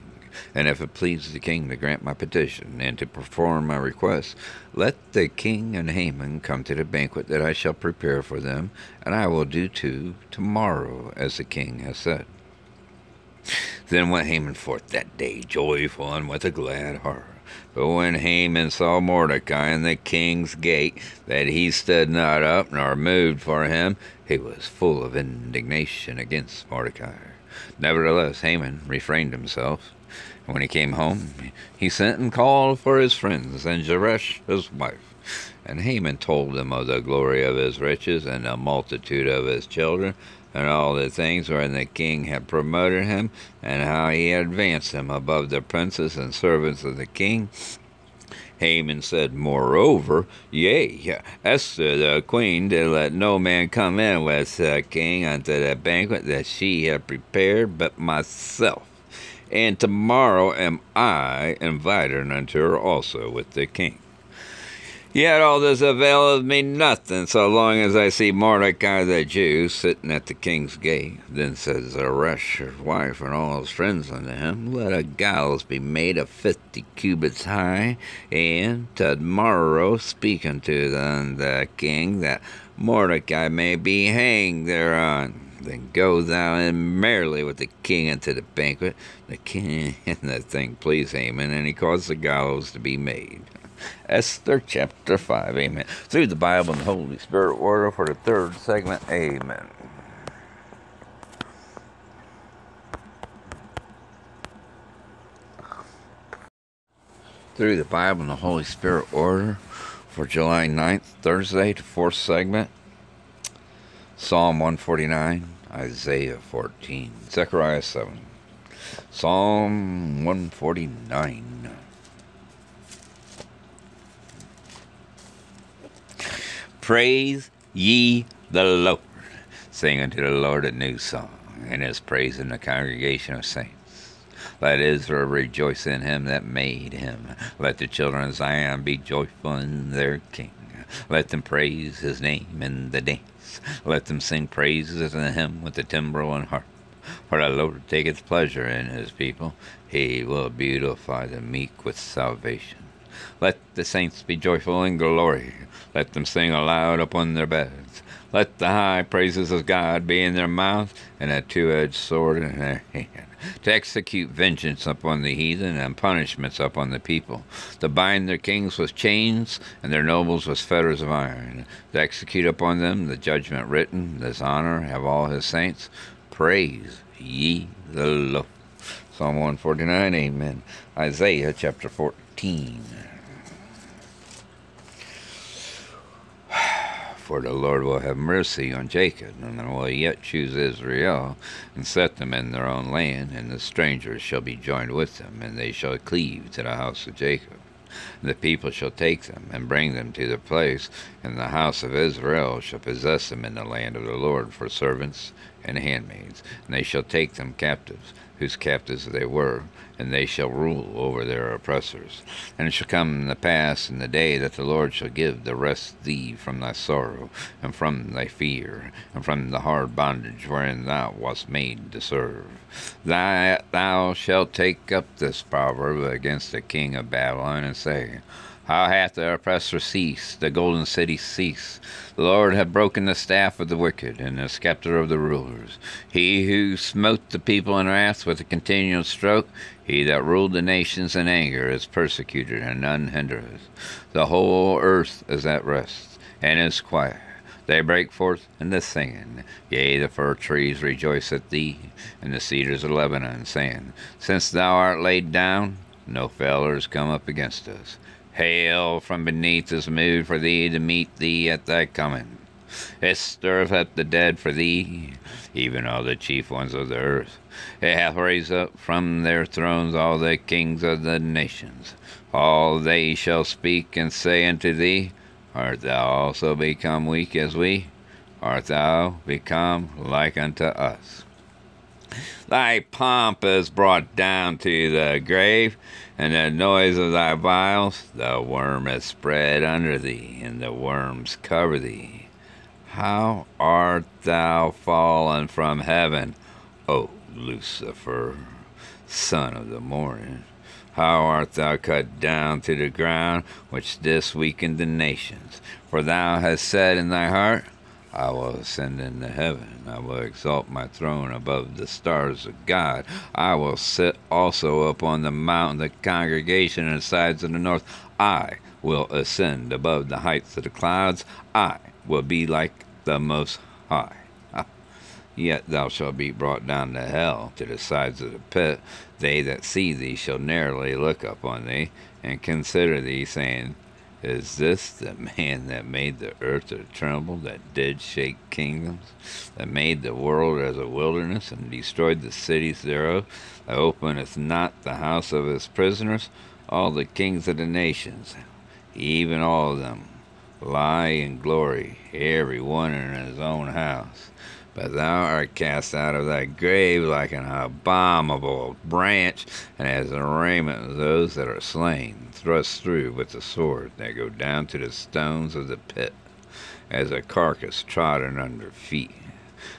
and if it please the king to grant my petition and to perform my request, let the king and Haman come to the banquet that I shall prepare for them, and I will do too tomorrow as the king has said. Then went Haman forth that day, joyful and with a glad heart. But when Haman saw Mordecai in the king's gate, that he stood not up nor moved for him, he was full of indignation against Mordecai. Nevertheless, Haman refrained himself. When he came home, he sent and called for his friends and Zeresh his wife. And Haman told them of the glory of his riches and the multitude of his children and all the things wherein the king had promoted him, and how he had advanced him above the princes and servants of the king. Haman said, Moreover, yea, Esther the queen did let no man come in with the king unto the banquet that she had prepared but myself. And tomorrow am I invited unto her also with the king. Yet all this availeth me nothing, so long as I see Mordecai the Jew sitting at the king's gate. Then says Zeresh, his wife, and all his friends unto him, Let a gallows be made of fifty cubits high, and tomorrow speak unto the king, that Mordecai may be hanged thereon. Then go thou in merrily with the king into the banquet. The king and the thing pleased Haman, and he caused the gallows to be made. Esther chapter 5, amen. Through the Bible and the Holy Spirit order for the third segment, amen. Through the Bible and the Holy Spirit order for July 9th, Thursday, the fourth segment, Psalm 149, Isaiah 14, Zechariah 7, Psalm 149. Praise ye the Lord. Sing unto the Lord a new song, and his praise in the congregation of saints. Let Israel rejoice in him that made him. Let the children of Zion be joyful in their king. Let them praise his name in the dance. Let them sing praises to him with the timbrel and harp. For the Lord taketh pleasure in his people. He will beautify the meek with salvation. Let the saints be joyful in glory. Let them sing aloud upon their beds. Let the high praises of God be in their mouth and a two edged sword in their hand, to execute vengeance upon the heathen and punishments upon the people, to bind their kings with chains and their nobles with fetters of iron, to execute upon them the judgment written, this honor have all his saints. Praise ye the Lord. Psalm 149, Amen. Isaiah chapter 14. For the Lord will have mercy on Jacob, and will yet choose Israel, and set them in their own land, and the strangers shall be joined with them, and they shall cleave to the house of Jacob. And the people shall take them, and bring them to their place, and the house of Israel shall possess them in the land of the Lord for servants and handmaids, and they shall take them captives, whose captives they were, and they shall rule over their oppressors. And it shall come to pass in the day that the Lord shall give the rest thee from thy sorrow, and from thy fear, and from the hard bondage wherein thou wast made to serve. That thou shalt take up this proverb against the king of Babylon, and say, how hath the oppressor ceased, the golden city ceased? The Lord hath broken the staff of the wicked, and the scepter of the rulers. He who smote the people in wrath with a continual stroke, he that ruled the nations in anger, is persecuted, and none hindereth. The whole earth is at rest, and is quiet. They break forth into singing. Yea, the fir trees rejoice at thee, and the cedars of Lebanon, saying, Since thou art laid down, no fellers come up against us. Hail from beneath is moved for thee to meet thee at thy coming. It stirreth up the dead for thee, even all the chief ones of the earth. It hath raised up from their thrones all the kings of the nations. All they shall speak and say unto thee, Art thou also become weak as we? Art thou become like unto us? Thy pomp is brought down to the grave, and the noise of thy viols, the worm is spread under thee, and the worms cover thee. How art thou fallen from heaven, O Lucifer, son of the morning? How art thou cut down to the ground, which this weakened the nations? For thou hast said in thy heart, I will ascend into heaven. I will exalt my throne above the stars of God. I will sit also upon the mountain, the congregation in the sides of the north. I will ascend above the heights of the clouds. I will be like the Most High. Ah, yet thou shalt be brought down to hell, to the sides of the pit. They that see thee shall narrowly look upon thee, and consider thee, saying, is this the man that made the earth to tremble, that did shake kingdoms, that made the world as a wilderness, and destroyed the cities thereof, that openeth not the house of his prisoners? All the kings of the nations, even all of them, lie in glory, every one in his own house. But thou art cast out of thy grave like an abominable branch, and as the raiment of those that are slain, thrust through with the sword, They go down to the stones of the pit, as a carcass trodden under feet.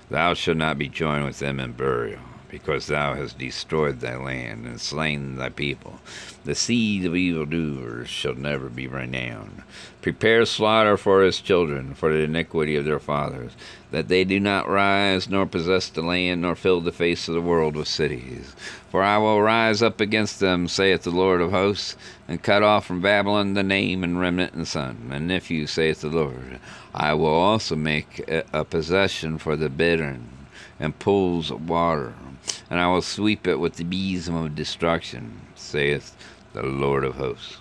Thou shalt not be joined with them in burial. Because thou hast destroyed thy land and slain thy people. The seed of evildoers shall never be renowned. Prepare slaughter for his children, for the iniquity of their fathers, that they do not rise, nor possess the land, nor fill the face of the world with cities. For I will rise up against them, saith the Lord of hosts, and cut off from Babylon the name and remnant and son and nephew, saith the Lord. I will also make a possession for the bittern and pools of water, and I will sweep it with the besom of destruction, saith the Lord of hosts.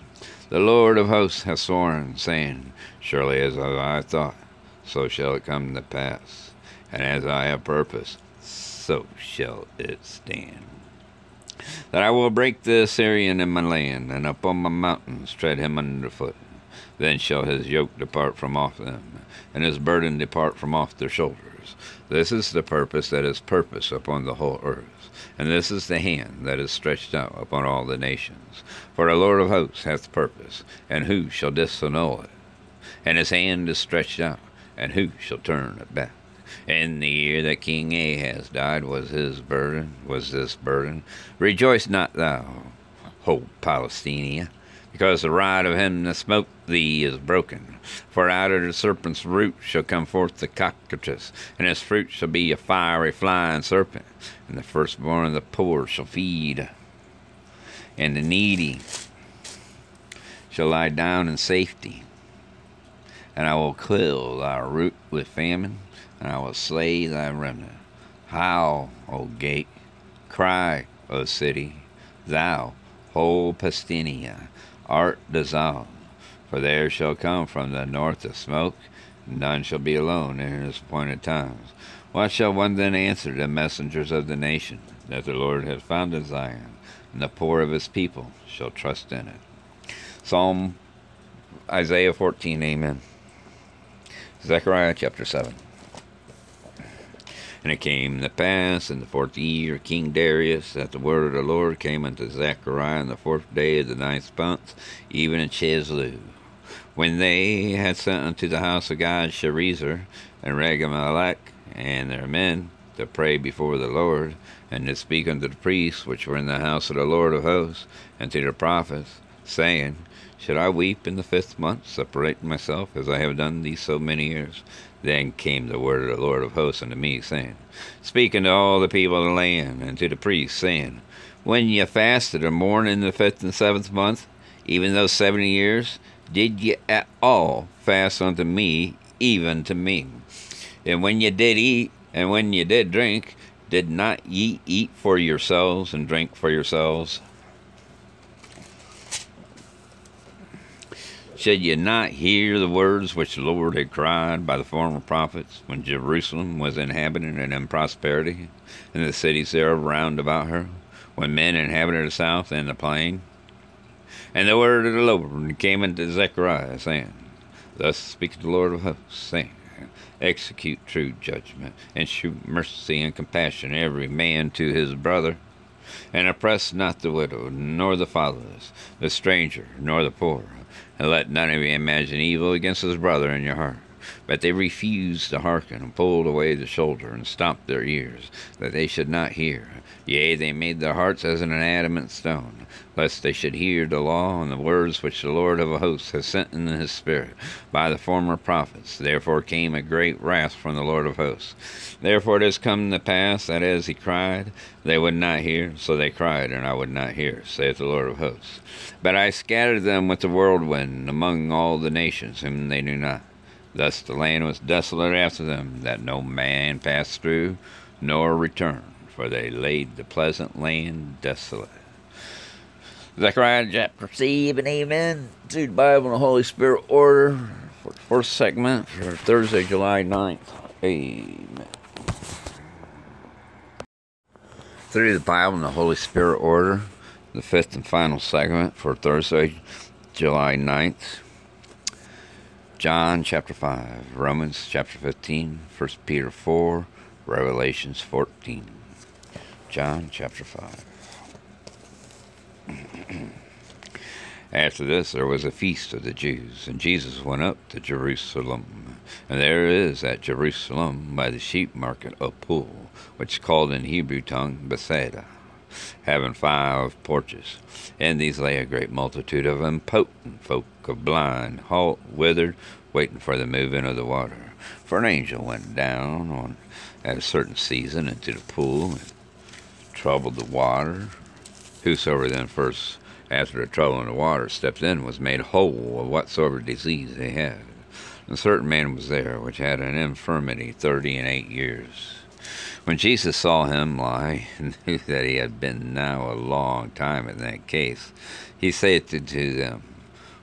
The Lord of hosts hath sworn, saying, Surely as I thought, so shall it come to pass, and as I have purposed, so shall it stand. That I will break the Assyrian in my land, and upon my mountains tread him under foot. Then shall his yoke depart from off them, and his burden depart from off their shoulders. This is the purpose that is purpose upon the whole earth, and this is the hand that is stretched out upon all the nations. For the Lord of hosts hath purpose, and who shall disannul it? And his hand is stretched out, and who shall turn it back? In the year that King Ahaz died was his burden, was this burden. Rejoice not thou, O Palestina, because the rod of him that smote thee is broken. For out of the serpent's root shall come forth the cockatrice, and his fruit shall be a fiery flying serpent, and the firstborn of the poor shall feed, and the needy shall lie down in safety and I will kill thy root with famine, and I will slay thy remnant. Howl, O gate, cry, O city, thou, whole Palestina, art dissolved. For there shall come from the north a smoke, none shall be alone in his appointed times. What shall one then answer the messengers of the nation, that the Lord has founded Zion, and the poor of his people shall trust in it? Psalm Isaiah 14, Amen. Zechariah chapter 7. And it came to pass in the fourth year of King Darius that the word of the Lord came unto Zechariah on the fourth day of the ninth month, even in Chisleu. When they had sent unto the house of God Sherezer and Regemmelech and their men to pray before the Lord, and to speak unto the priests which were in the house of the Lord of hosts, and to the prophets, saying, should I weep in the fifth month, separating myself, as I have done these so many years? Then came the word of the Lord of hosts unto me, saying, Speaking to all the people of the land, and to the priests, saying, When ye fasted or mourned in the fifth and seventh month, even those seventy years, did ye at all fast unto me, even to me? And when ye did eat, and when ye did drink, did not ye eat for yourselves and drink for yourselves? Should ye not hear the words which the Lord had cried by the former prophets, when Jerusalem was inhabited and in prosperity, and the cities thereof round about her, when men inhabited the south and the plain? And the word of the Lord came unto Zechariah, saying, Thus speaks the Lord of hosts, saying, Execute true judgment, and shew mercy and compassion every man to his brother, and oppress not the widow, nor the fatherless, the stranger, nor the poor and let none of you imagine evil against his brother in your heart. But they refused to hearken, and pulled away the shoulder, and stopped their ears, that they should not hear. Yea, they made their hearts as an adamant stone, lest they should hear the law and the words which the Lord of hosts has sent in his Spirit by the former prophets. Therefore came a great wrath from the Lord of hosts. Therefore it has come to pass that as he cried, they would not hear, so they cried, and I would not hear, saith the Lord of hosts. But I scattered them with the whirlwind among all the nations whom they knew not. Thus the land was desolate after them, that no man passed through, nor returned, for they laid the pleasant land desolate. Zechariah chapter 7, amen. To the Bible and the Holy Spirit order for the first segment for Thursday, July 9th. Amen. Through the Bible and the Holy Spirit order, the fifth and final segment for Thursday, July 9th. John chapter 5, Romans chapter 15, 1 Peter 4, Revelations 14. John chapter 5. After this, there was a feast of the Jews, and Jesus went up to Jerusalem. And there is at Jerusalem by the sheep market a pool, which is called in Hebrew tongue Bethsaida, having five porches. In these lay a great multitude of impotent folk, of blind, halt, withered, waiting for the moving of the water. For an angel went down on at a certain season into the pool and troubled the water. Whosoever then first, after the trouble in the water, stepped in was made whole of whatsoever disease they had. A certain man was there which had an infirmity thirty and eight years. When Jesus saw him lie, and knew that he had been now a long time in that case, he saith to them,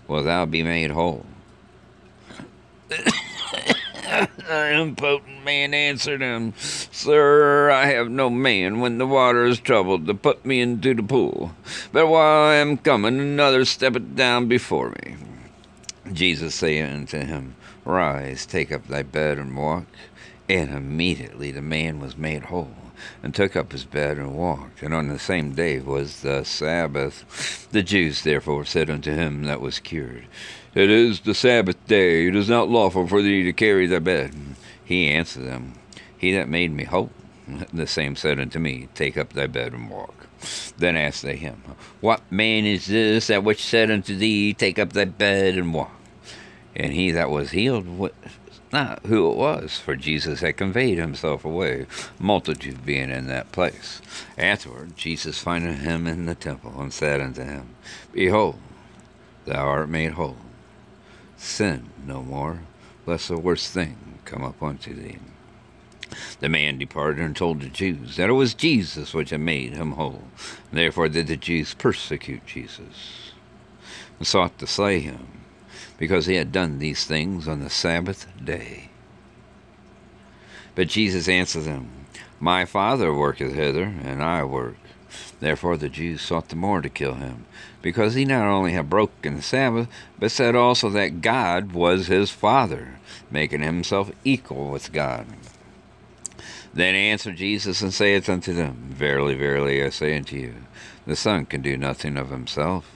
Will thou be made whole? the impotent man answered him, Sir, I have no man when the water is troubled to put me into the pool. But while I am coming, another steppeth down before me. Jesus saith unto him, Rise, take up thy bed and walk. And immediately the man was made whole, and took up his bed and walked. And on the same day was the Sabbath. The Jews therefore said unto him that was cured, It is the Sabbath day, it is not lawful for thee to carry thy bed. He answered them, He that made me whole. The same said unto me, Take up thy bed and walk. Then asked they him, What man is this that which said unto thee, Take up thy bed and walk? And he that was healed not who it was, for Jesus had conveyed himself away, multitude being in that place. Afterward, Jesus finding him in the temple, and said unto him, Behold, thou art made whole. Sin no more, lest a worse thing come upon thee. The man departed and told the Jews that it was Jesus which had made him whole. Therefore did the Jews persecute Jesus, and sought to slay him because he had done these things on the Sabbath day. But Jesus answered them, My Father worketh hither, and I work. Therefore the Jews sought the more to kill him, because he not only had broken the Sabbath, but said also that God was his Father, making himself equal with God. Then answered Jesus and saith unto them, Verily, verily, I say unto you, the Son can do nothing of himself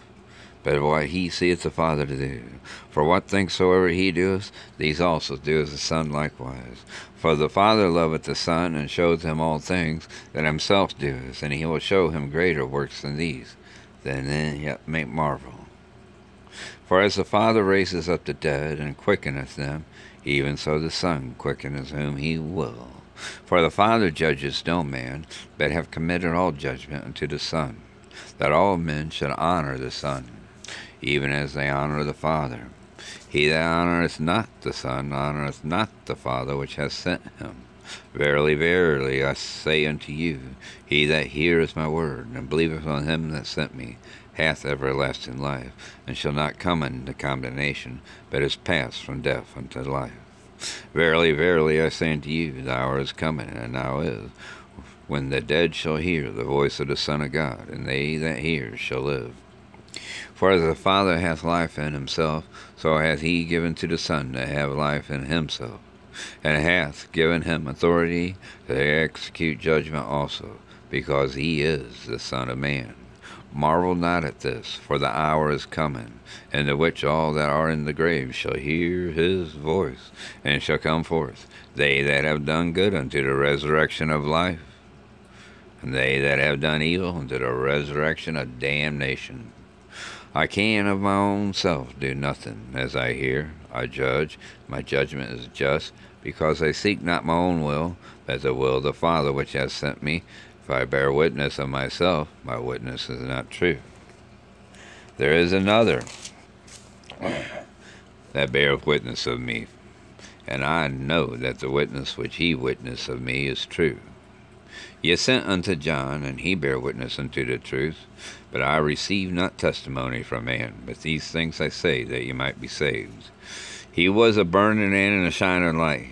but what he seeth the Father to do. For what things soever he doeth, these also doeth the Son likewise. For the Father loveth the Son, and showeth him all things that himself doeth, and he will show him greater works than these, than then yet make marvel. For as the Father raises up the dead, and quickeneth them, even so the Son quickeneth whom he will. For the Father judges no man, but hath committed all judgment unto the Son, that all men should honor the Son even as they honor the Father. He that honoreth not the Son honoreth not the Father which hath sent him. Verily, verily, I say unto you, he that heareth my word, and believeth on him that sent me, hath everlasting life, and shall not come into condemnation, but is passed from death unto life. Verily, verily, I say unto you, the hour is coming, and now is, when the dead shall hear the voice of the Son of God, and they that hear shall live. For as the Father hath life in himself, so hath he given to the Son to have life in himself, and hath given him authority to execute judgment also, because he is the Son of Man. Marvel not at this, for the hour is coming, in the which all that are in the grave shall hear his voice, and shall come forth, they that have done good unto the resurrection of life, and they that have done evil unto the resurrection of damnation. I can of my own self do nothing. As I hear, I judge. My judgment is just, because I seek not my own will, but the will of the Father which hath sent me. If I bear witness of myself, my witness is not true. There is another that beareth witness of me, and I know that the witness which he witnessed of me is true. Ye sent unto John, and he bare witness unto the truth. But I receive not testimony from man, but these things I say, that ye might be saved. He was a burning and a shining light,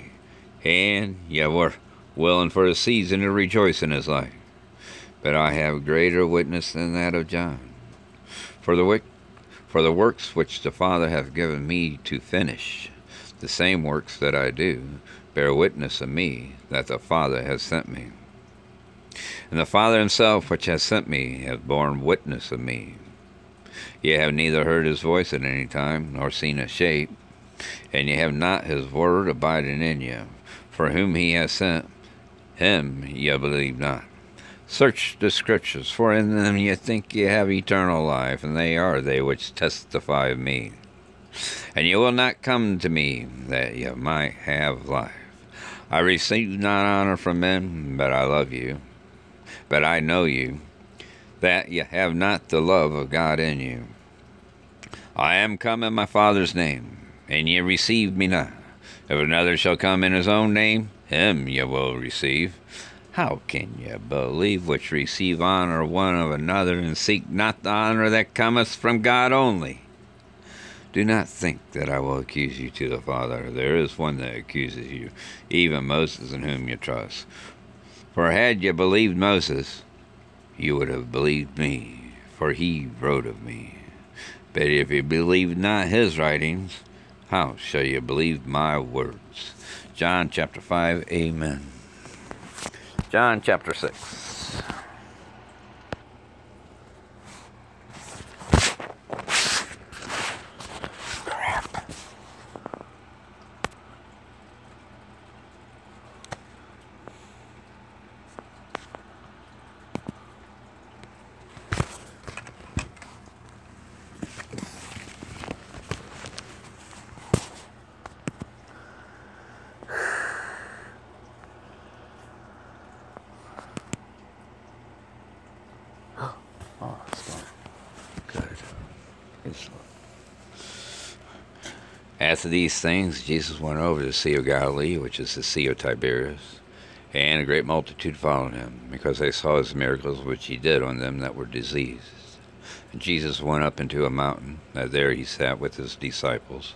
and ye were willing for a season to rejoice in his light. But I have greater witness than that of John. For the, for the works which the Father hath given me to finish, the same works that I do, bear witness of me that the Father has sent me. And the Father himself, which has sent me, hath borne witness of me. Ye have neither heard his voice at any time, nor seen his shape, and ye have not his word abiding in you. For whom he has sent, him ye believe not. Search the scriptures, for in them ye think ye have eternal life, and they are they which testify of me. And ye will not come to me that ye might have life. I receive not honor from men, but I love you. But I know you, that ye have not the love of God in you. I am come in my Father's name, and ye receive me not. If another shall come in his own name, him ye will receive. How can ye believe which receive honor one of another, and seek not the honor that cometh from God only? Do not think that I will accuse you to the Father. There is one that accuses you, even Moses, in whom you trust. For had ye believed Moses, you would have believed me, for he wrote of me. But if you believe not his writings, how shall you believe my words? John chapter 5, Amen. John chapter 6. Crap. Oh, it's gone. Good. It's These things, Jesus went over to the Sea of Galilee, which is the Sea of Tiberias, and a great multitude followed him, because they saw his miracles which he did on them that were diseased. And Jesus went up into a mountain, and there he sat with his disciples.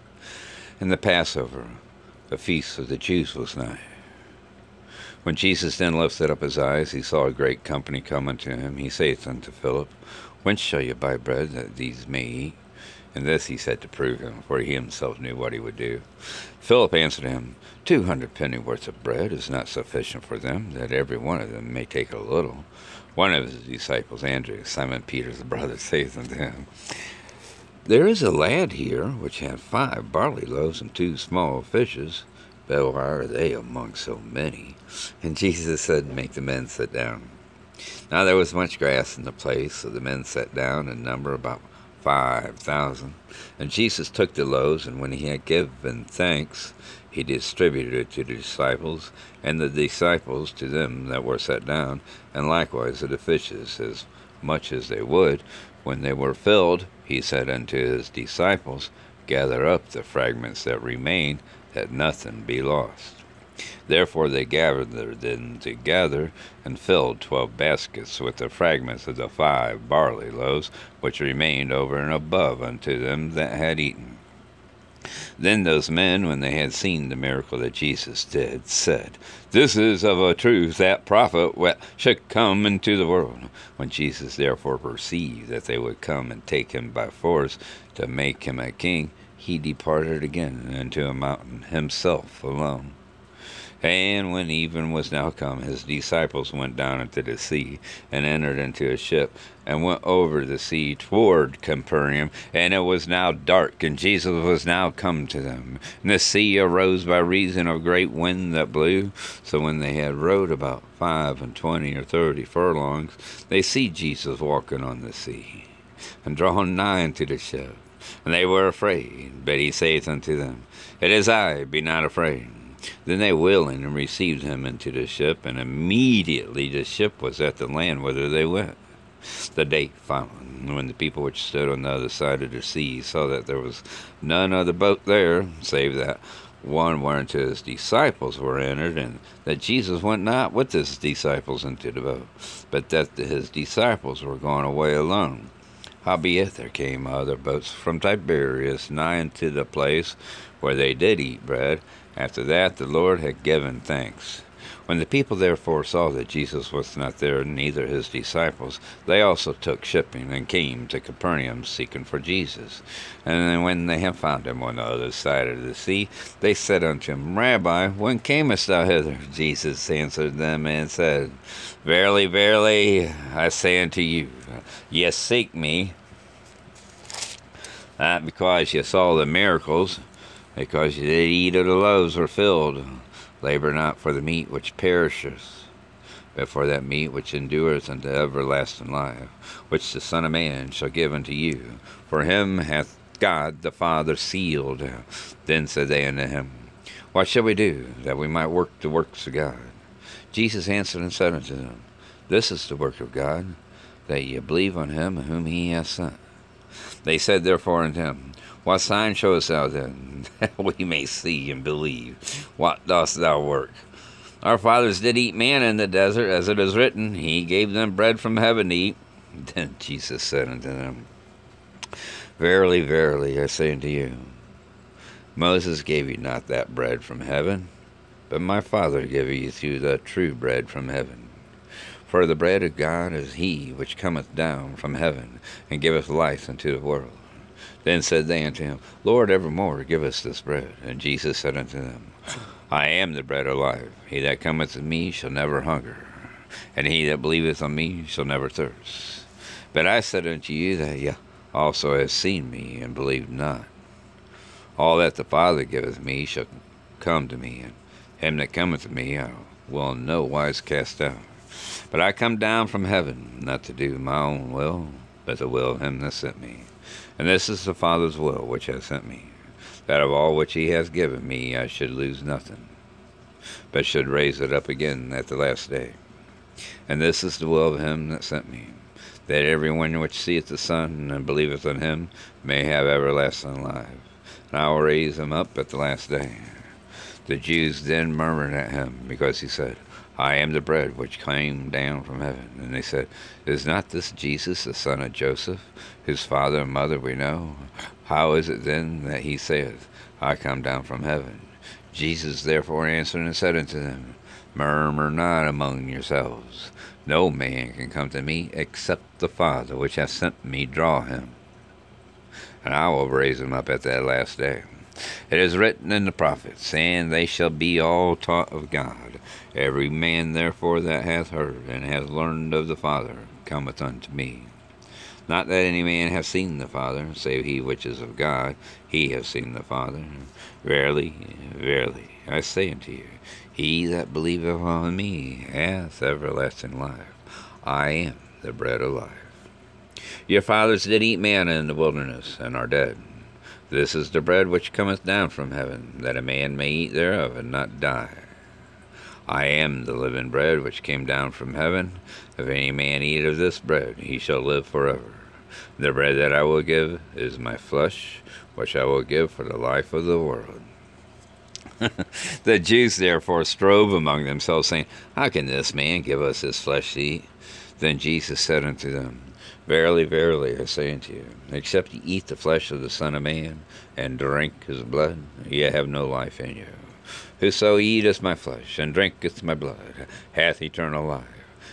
And the Passover, the feast of the Jews, was nigh. When Jesus then lifted up his eyes, he saw a great company come unto him. He saith unto Philip, Whence shall ye buy bread that these may eat? And this he said to prove him, for he himself knew what he would do. Philip answered him, Two hundred pennyworths of bread is not sufficient for them, that every one of them may take a little. One of his disciples, Andrew, Simon Peter's brother, saith unto him, There is a lad here which hath five barley loaves and two small fishes, but why are they among so many? And Jesus said, Make the men sit down. Now there was much grass in the place, so the men sat down in number about five thousand. And Jesus took the loaves, and when he had given thanks, he distributed it to the disciples, and the disciples to them that were set down, and likewise to the fishes, as much as they would. When they were filled, he said unto his disciples, Gather up the fragments that remain, that nothing be lost. Therefore they gathered them together, and filled twelve baskets with the fragments of the five barley loaves, which remained over and above unto them that had eaten. Then those men, when they had seen the miracle that Jesus did, said, This is of a truth that prophet what should come into the world. When Jesus therefore perceived that they would come and take him by force to make him a king, he departed again into a mountain himself alone. And when even was now come, his disciples went down into the sea, and entered into a ship, and went over the sea toward Capernaum. And it was now dark, and Jesus was now come to them. And the sea arose by reason of great wind that blew. So when they had rowed about five and twenty or thirty furlongs, they see Jesus walking on the sea, and drawing nigh unto the ship. And they were afraid. But he saith unto them, It is I, be not afraid. Then they willing and received him into the ship, and immediately the ship was at the land whither they went. The day following, when the people which stood on the other side of the sea saw that there was none other boat there, save that one whereunto his disciples were entered, and that Jesus went not with his disciples into the boat, but that his disciples were gone away alone. Howbeit there came other boats from Tiberias nigh unto the place where they did eat bread. After that the Lord had given thanks. When the people therefore saw that Jesus was not there, neither his disciples, they also took shipping and came to Capernaum seeking for Jesus. And when they had found him on the other side of the sea, they said unto him, Rabbi, when camest thou hither? Jesus answered them and said, Verily, verily, I say unto you, ye seek me, not because ye saw the miracles, because ye did eat of the loaves were filled. Labor not for the meat which perisheth, but for that meat which endureth unto everlasting life, which the Son of Man shall give unto you. For him hath God the Father sealed. Then said they unto him, What shall we do, that we might work the works of God? Jesus answered and said unto them, This is the work of God, that ye believe on him whom he hath sent. They said therefore unto him, What sign showest thou then, that we may see and believe? What dost thou work? Our fathers did eat manna in the desert, as it is written, He gave them bread from heaven to eat. Then Jesus said unto them, Verily, verily, I say unto you, Moses gave you not that bread from heaven, but my Father giveth you the true bread from heaven. For the bread of God is he which cometh down from heaven, and giveth life unto the world. Then said they unto him, Lord, evermore give us this bread. And Jesus said unto them, I am the bread of life. He that cometh to me shall never hunger, and he that believeth on me shall never thirst. But I said unto you that ye also have seen me, and believed not. All that the Father giveth me shall come to me, and him that cometh to me I will in no wise cast out. But I come down from heaven, not to do my own will, but the will of him that sent me. And this is the Father's will which hath sent me, that of all which he hath given me I should lose nothing, but should raise it up again at the last day. And this is the will of him that sent me, that every one which seeth the Son and believeth on him may have everlasting life. And I will raise him up at the last day. The Jews then murmured at him, because he said, I am the bread which came down from heaven. And they said, Is not this Jesus the son of Joseph, whose father and mother we know? How is it then that he saith, I come down from heaven? Jesus therefore answered and said unto them, Murmur not among yourselves. No man can come to me except the Father which hath sent me draw him. And I will raise him up at that last day. It is written in the prophets, and they shall be all taught of God. Every man therefore that hath heard and hath learned of the Father cometh unto me. Not that any man have seen the Father, save he which is of God, he hath seen the Father. Verily, verily, I say unto you, he that believeth on me hath everlasting life. I am the bread of life. Your fathers did eat manna in the wilderness, and are dead. This is the bread which cometh down from heaven, that a man may eat thereof and not die. I am the living bread which came down from heaven. If any man eat of this bread, he shall live forever. The bread that I will give is my flesh, which I will give for the life of the world. the Jews therefore strove among themselves, saying, How can this man give us his flesh to eat? Then Jesus said unto them, Verily, verily, I say unto you, except ye eat the flesh of the Son of Man, and drink his blood, ye have no life in you. Whoso eateth my flesh, and drinketh my blood, hath eternal life,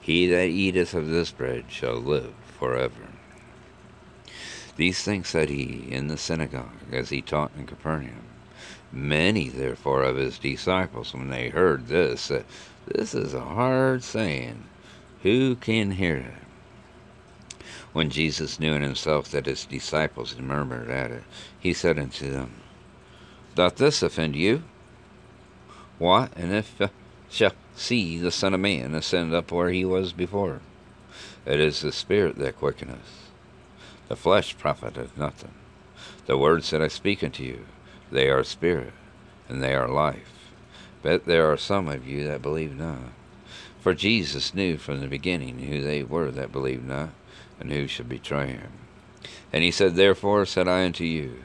He that eateth of this bread shall live forever. These things said he in the synagogue, as he taught in Capernaum. Many, therefore, of his disciples, when they heard this, said, This is a hard saying. Who can hear it? When Jesus knew in himself that his disciples murmured at it, he said unto them, Doth this offend you? What, and if uh, shall see the Son of Man ascend up where he was before? It is the Spirit that quickeneth. The flesh profiteth nothing. The words that I speak unto you, they are spirit, and they are life. But there are some of you that believe not. For Jesus knew from the beginning who they were that believed not, and who should betray him. And he said, Therefore said I unto you,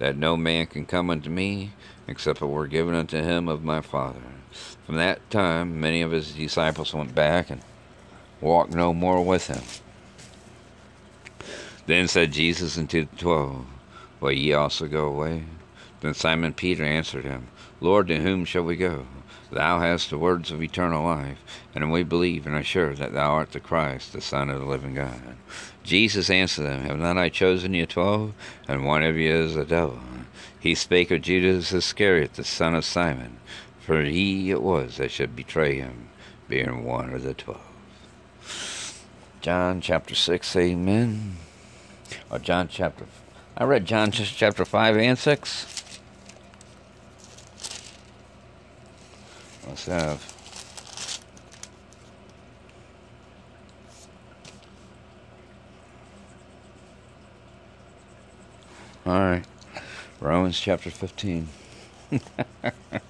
that no man can come unto me, except it were given unto him of my Father. From that time many of his disciples went back and walked no more with him. Then said Jesus unto the twelve, Will ye also go away? Then Simon Peter answered him, Lord, to whom shall we go? Thou hast the words of eternal life, and we believe and are sure that thou art the Christ, the Son of the living God. Jesus answered them, Have not I chosen you twelve? And one of you is a devil. He spake of Judas Iscariot, the son of Simon, for he it was that should betray him, being one of the twelve. John chapter 6, amen. Or John chapter. I read John chapter 5 and 6. Let's have. All right. Romans chapter 15.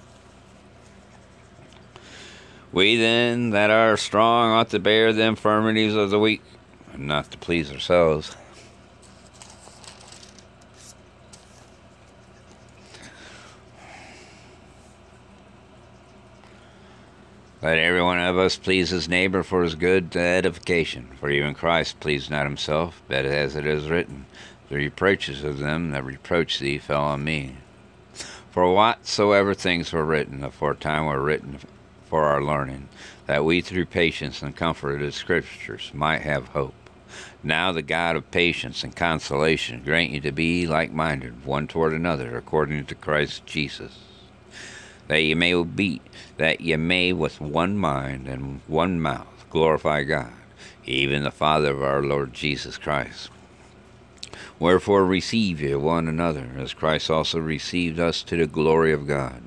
we then that are strong ought to bear the infirmities of the weak, and not to please ourselves. Let every one of us please his neighbor for his good edification. For even Christ pleased not himself, but as it is written, The reproaches of them that reproach thee fell on me. For whatsoever things were written aforetime were written for our learning, that we through patience and comfort of the Scriptures might have hope. Now the God of patience and consolation grant you to be like minded one toward another according to Christ Jesus that ye may be that ye may with one mind and one mouth glorify God, even the Father of our Lord Jesus Christ. Wherefore receive ye one another, as Christ also received us to the glory of God.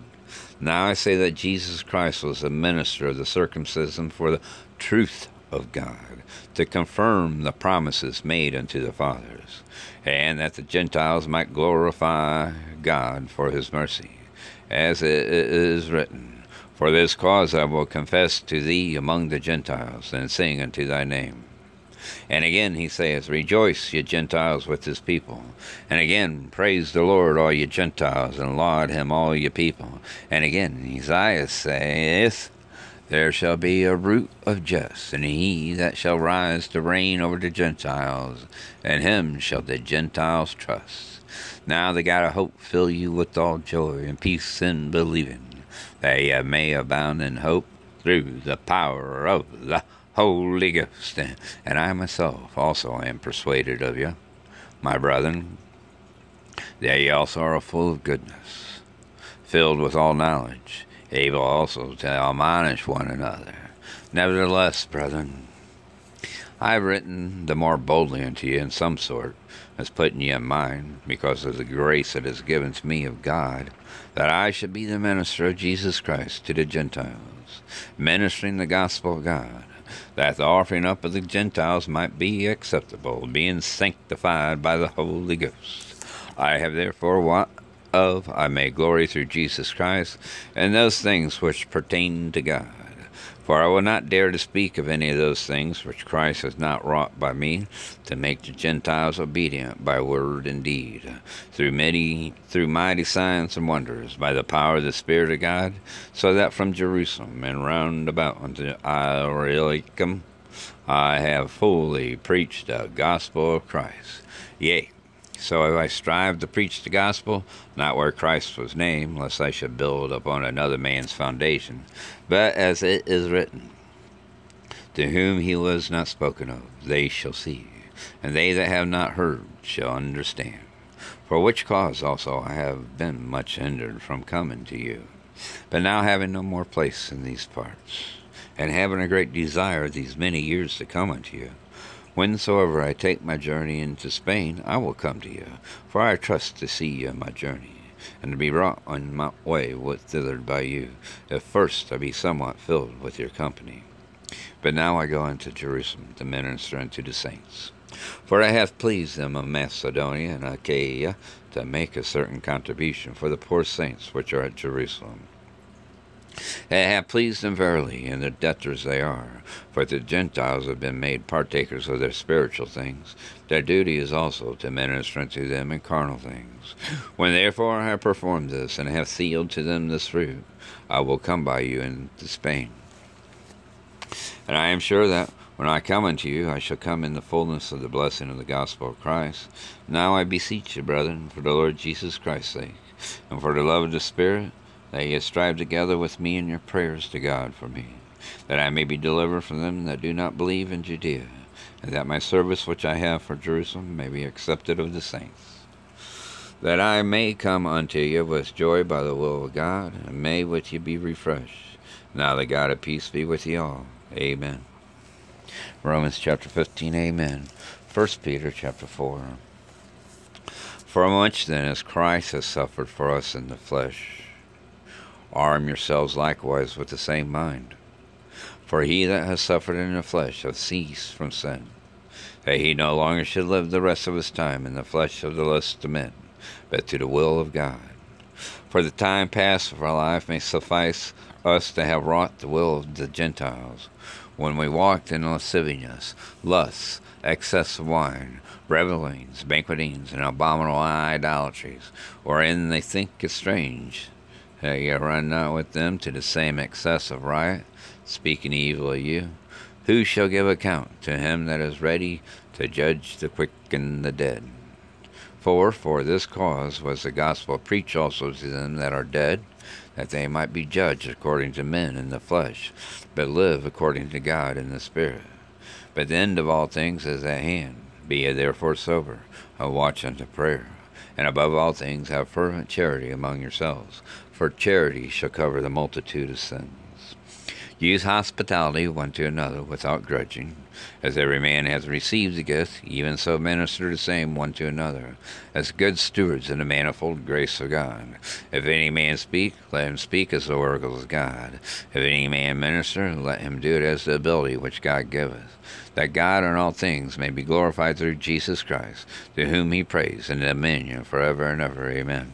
Now I say that Jesus Christ was a minister of the circumcision for the truth of God, to confirm the promises made unto the fathers, and that the Gentiles might glorify God for his mercy as it is written, For this cause I will confess to thee among the Gentiles, and sing unto thy name. And again he saith, Rejoice, ye Gentiles, with his people. And again, Praise the Lord, all ye Gentiles, and laud him, all ye people. And again, Isaiah saith, There shall be a root of Jesse, and he that shall rise to reign over the Gentiles, and him shall the Gentiles trust. Now the God of hope fill you with all joy and peace in believing, that ye may abound in hope through the power of the Holy Ghost. And I myself also am persuaded of you, my brethren, that ye also are full of goodness, filled with all knowledge, able also to admonish one another. Nevertheless, brethren, I have written the more boldly unto you in some sort, as putting you in mind, because of the grace that is given to me of God, that I should be the minister of Jesus Christ to the Gentiles, ministering the gospel of God, that the offering up of the Gentiles might be acceptable, being sanctified by the Holy Ghost. I have therefore what of I may glory through Jesus Christ, and those things which pertain to God for I will not dare to speak of any of those things which Christ has not wrought by me, to make the Gentiles obedient by word and deed, through many, through mighty signs and wonders, by the power of the Spirit of God, so that from Jerusalem and round about unto Illyricum I have fully preached the gospel of Christ. Yea, so I strive to preach the gospel, not where Christ was named, lest I should build upon another man's foundation, but as it is written, To whom he was not spoken of, they shall see, and they that have not heard shall understand. For which cause also I have been much hindered from coming to you. But now having no more place in these parts, and having a great desire these many years to come unto you, Whensoever I take my journey into Spain, I will come to you, for I trust to see you in my journey, and to be brought on my way with thither by you, if first I be somewhat filled with your company. But now I go into Jerusalem to minister unto the saints. For I have pleased them of Macedonia and Achaia to make a certain contribution for the poor saints which are at Jerusalem it hath pleased them verily, and the debtors they are. For the Gentiles have been made partakers of their spiritual things. Their duty is also to minister unto them in carnal things. When therefore I have performed this, and have sealed to them this fruit, I will come by you into Spain. And I am sure that when I come unto you, I shall come in the fullness of the blessing of the gospel of Christ. Now I beseech you, brethren, for the Lord Jesus Christ's sake, and for the love of the Spirit, that ye strive together with me in your prayers to God for me, that I may be delivered from them that do not believe in Judea, and that my service which I have for Jerusalem may be accepted of the saints. That I may come unto you with joy by the will of God, and may with you be refreshed. Now the God of peace be with you all. Amen. Romans chapter 15, Amen. 1 Peter chapter 4. For much then as Christ has suffered for us in the flesh, arm yourselves likewise with the same mind. For he that has suffered in the flesh hath ceased from sin, that he no longer should live the rest of his time in the flesh of the lust of men, but to the will of God. For the time past of our life may suffice us to have wrought the will of the Gentiles, when we walked in lasciviousness, lusts, excess of wine, revellings, banquetings, and abominable idolatries, wherein they think it strange that ye run not with them to the same excess of riot, speaking evil of you. Who shall give account to him that is ready to judge the quick and the dead? For for this cause was the gospel preached also to them that are dead, that they might be judged according to men in the flesh, but live according to God in the Spirit. But the end of all things is at hand. Be ye therefore sober, and watch unto prayer. And above all things have fervent charity among yourselves, for charity shall cover the multitude of sins. Use hospitality one to another without grudging. As every man hath received a gift, even so minister the same one to another, as good stewards in the manifold grace of God. If any man speak, let him speak as the oracles of God. If any man minister, let him do it as the ability which God giveth, that God in all things may be glorified through Jesus Christ, to whom he prays praise and dominion for ever and ever. Amen.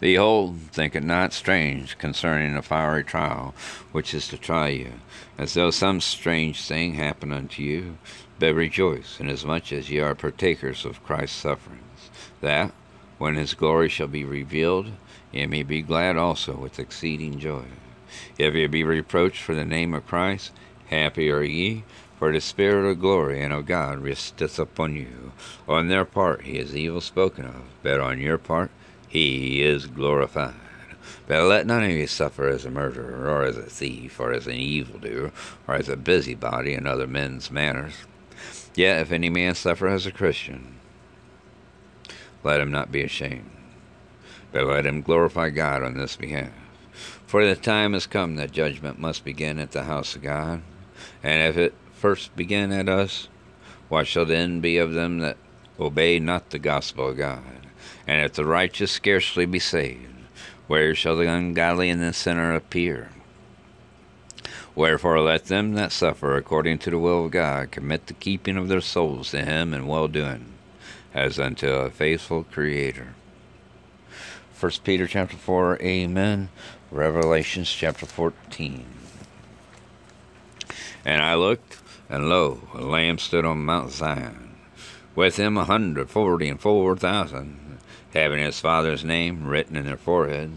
Behold, think it not strange concerning the fiery trial which is to try you, as though some strange thing happened unto you. But rejoice, inasmuch as ye are partakers of Christ's sufferings, that, when his glory shall be revealed, ye may be glad also with exceeding joy. If ye be reproached for the name of Christ, happy are ye, for the Spirit of glory and of God resteth upon you. On their part he is evil spoken of, but on your part he is glorified. But let none of you suffer as a murderer, or as a thief, or as an evildoer, or as a busybody in other men's matters. Yet if any man suffer as a Christian, let him not be ashamed, but let him glorify God on this behalf. For the time has come that judgment must begin at the house of God. And if it first begin at us, what shall then be of them that obey not the gospel of God? And if the righteous scarcely be saved, where shall the ungodly and the sinner appear? Wherefore let them that suffer according to the will of God commit the keeping of their souls to him in well doing, as unto a faithful Creator. 1 Peter chapter 4, Amen. Revelations chapter 14. And I looked, and lo, a lamb stood on Mount Zion, with him a hundred forty and four thousand, having his father's name written in their foreheads.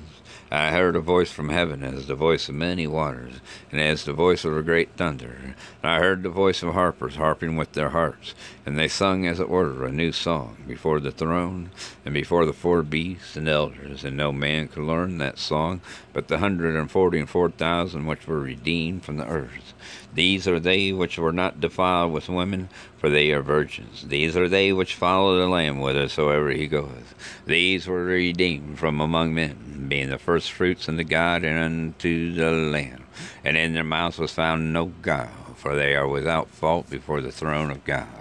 I heard a voice from heaven as the voice of many waters, and as the voice of a great thunder. And I heard the voice of harpers harping with their harps, and they sung as it were a new song before the throne, and before the four beasts and elders. And no man could learn that song but the hundred and forty and four thousand which were redeemed from the earth. These are they which were not defiled with women, for they are virgins. These are they which follow the Lamb whithersoever he goeth. These were redeemed from among men, being the first fruits unto God and unto the Lamb. And in their mouths was found no guile, for they are without fault before the throne of God.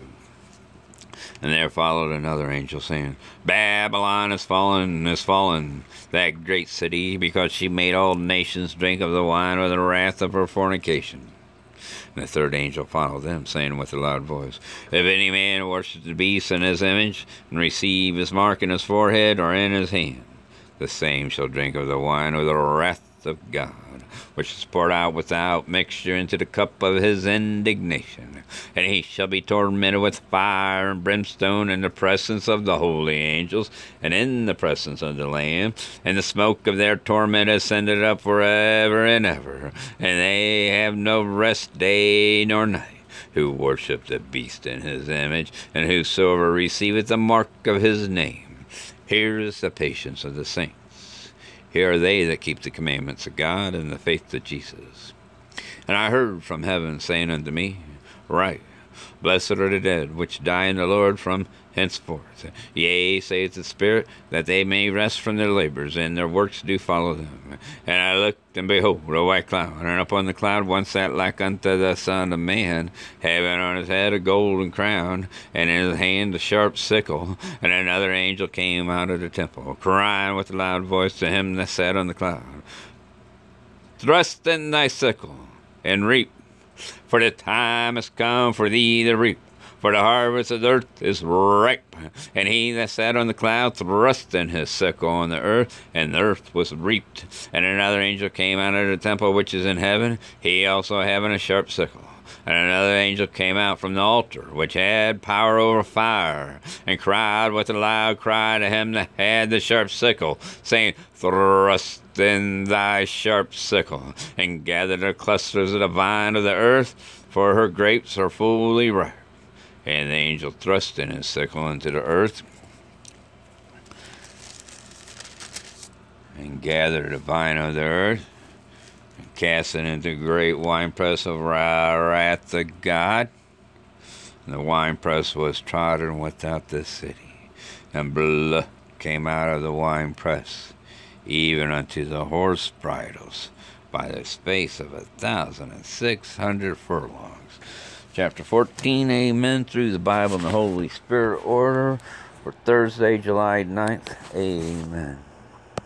And there followed another angel, saying, Babylon is fallen, is fallen, that great city, because she made all nations drink of the wine of the wrath of her fornication. And the third angel followed them, saying with a loud voice, If any man worship the beast in his image, and receive his mark in his forehead or in his hand, the same shall drink of the wine of the wrath of God, which is poured out without mixture into the cup of his indignation. And he shall be tormented with fire and brimstone in the presence of the holy angels, and in the presence of the Lamb. And the smoke of their torment ascended up forever and ever, and they have no rest day nor night who worship the beast in his image, and whosoever receiveth the mark of his name. Here is the patience of the saints. Here are they that keep the commandments of God and the faith of Jesus. And I heard from heaven saying unto me, Right, blessed are the dead which die in the Lord from henceforth. Yea, saith the Spirit, that they may rest from their labors, and their works do follow them. And I looked, and behold, a white cloud, and upon the cloud one sat like unto the Son of Man, having on his head a golden crown, and in his hand a sharp sickle. And another angel came out of the temple, crying with a loud voice to him that sat on the cloud, Thrust in thy sickle, and reap, for the time is come for thee to reap for the harvest of the earth is ripe. And he that sat on the cloud thrust in his sickle on the earth, and the earth was reaped. And another angel came out of the temple which is in heaven, he also having a sharp sickle. And another angel came out from the altar, which had power over fire, and cried with a loud cry to him that had the sharp sickle, saying, Thrust in thy sharp sickle, and gather the clusters of the vine of the earth, for her grapes are fully ripe. And the angel thrust in his sickle into the earth and gathered the vine of the earth and cast it into the great winepress of wrath of God. And the winepress was trodden without the city, and blood came out of the winepress, even unto the horse bridles, by the space of a thousand and six hundred furlongs chapter 14. Amen. Through the Bible and the Holy Spirit order for Thursday, July 9th. Amen.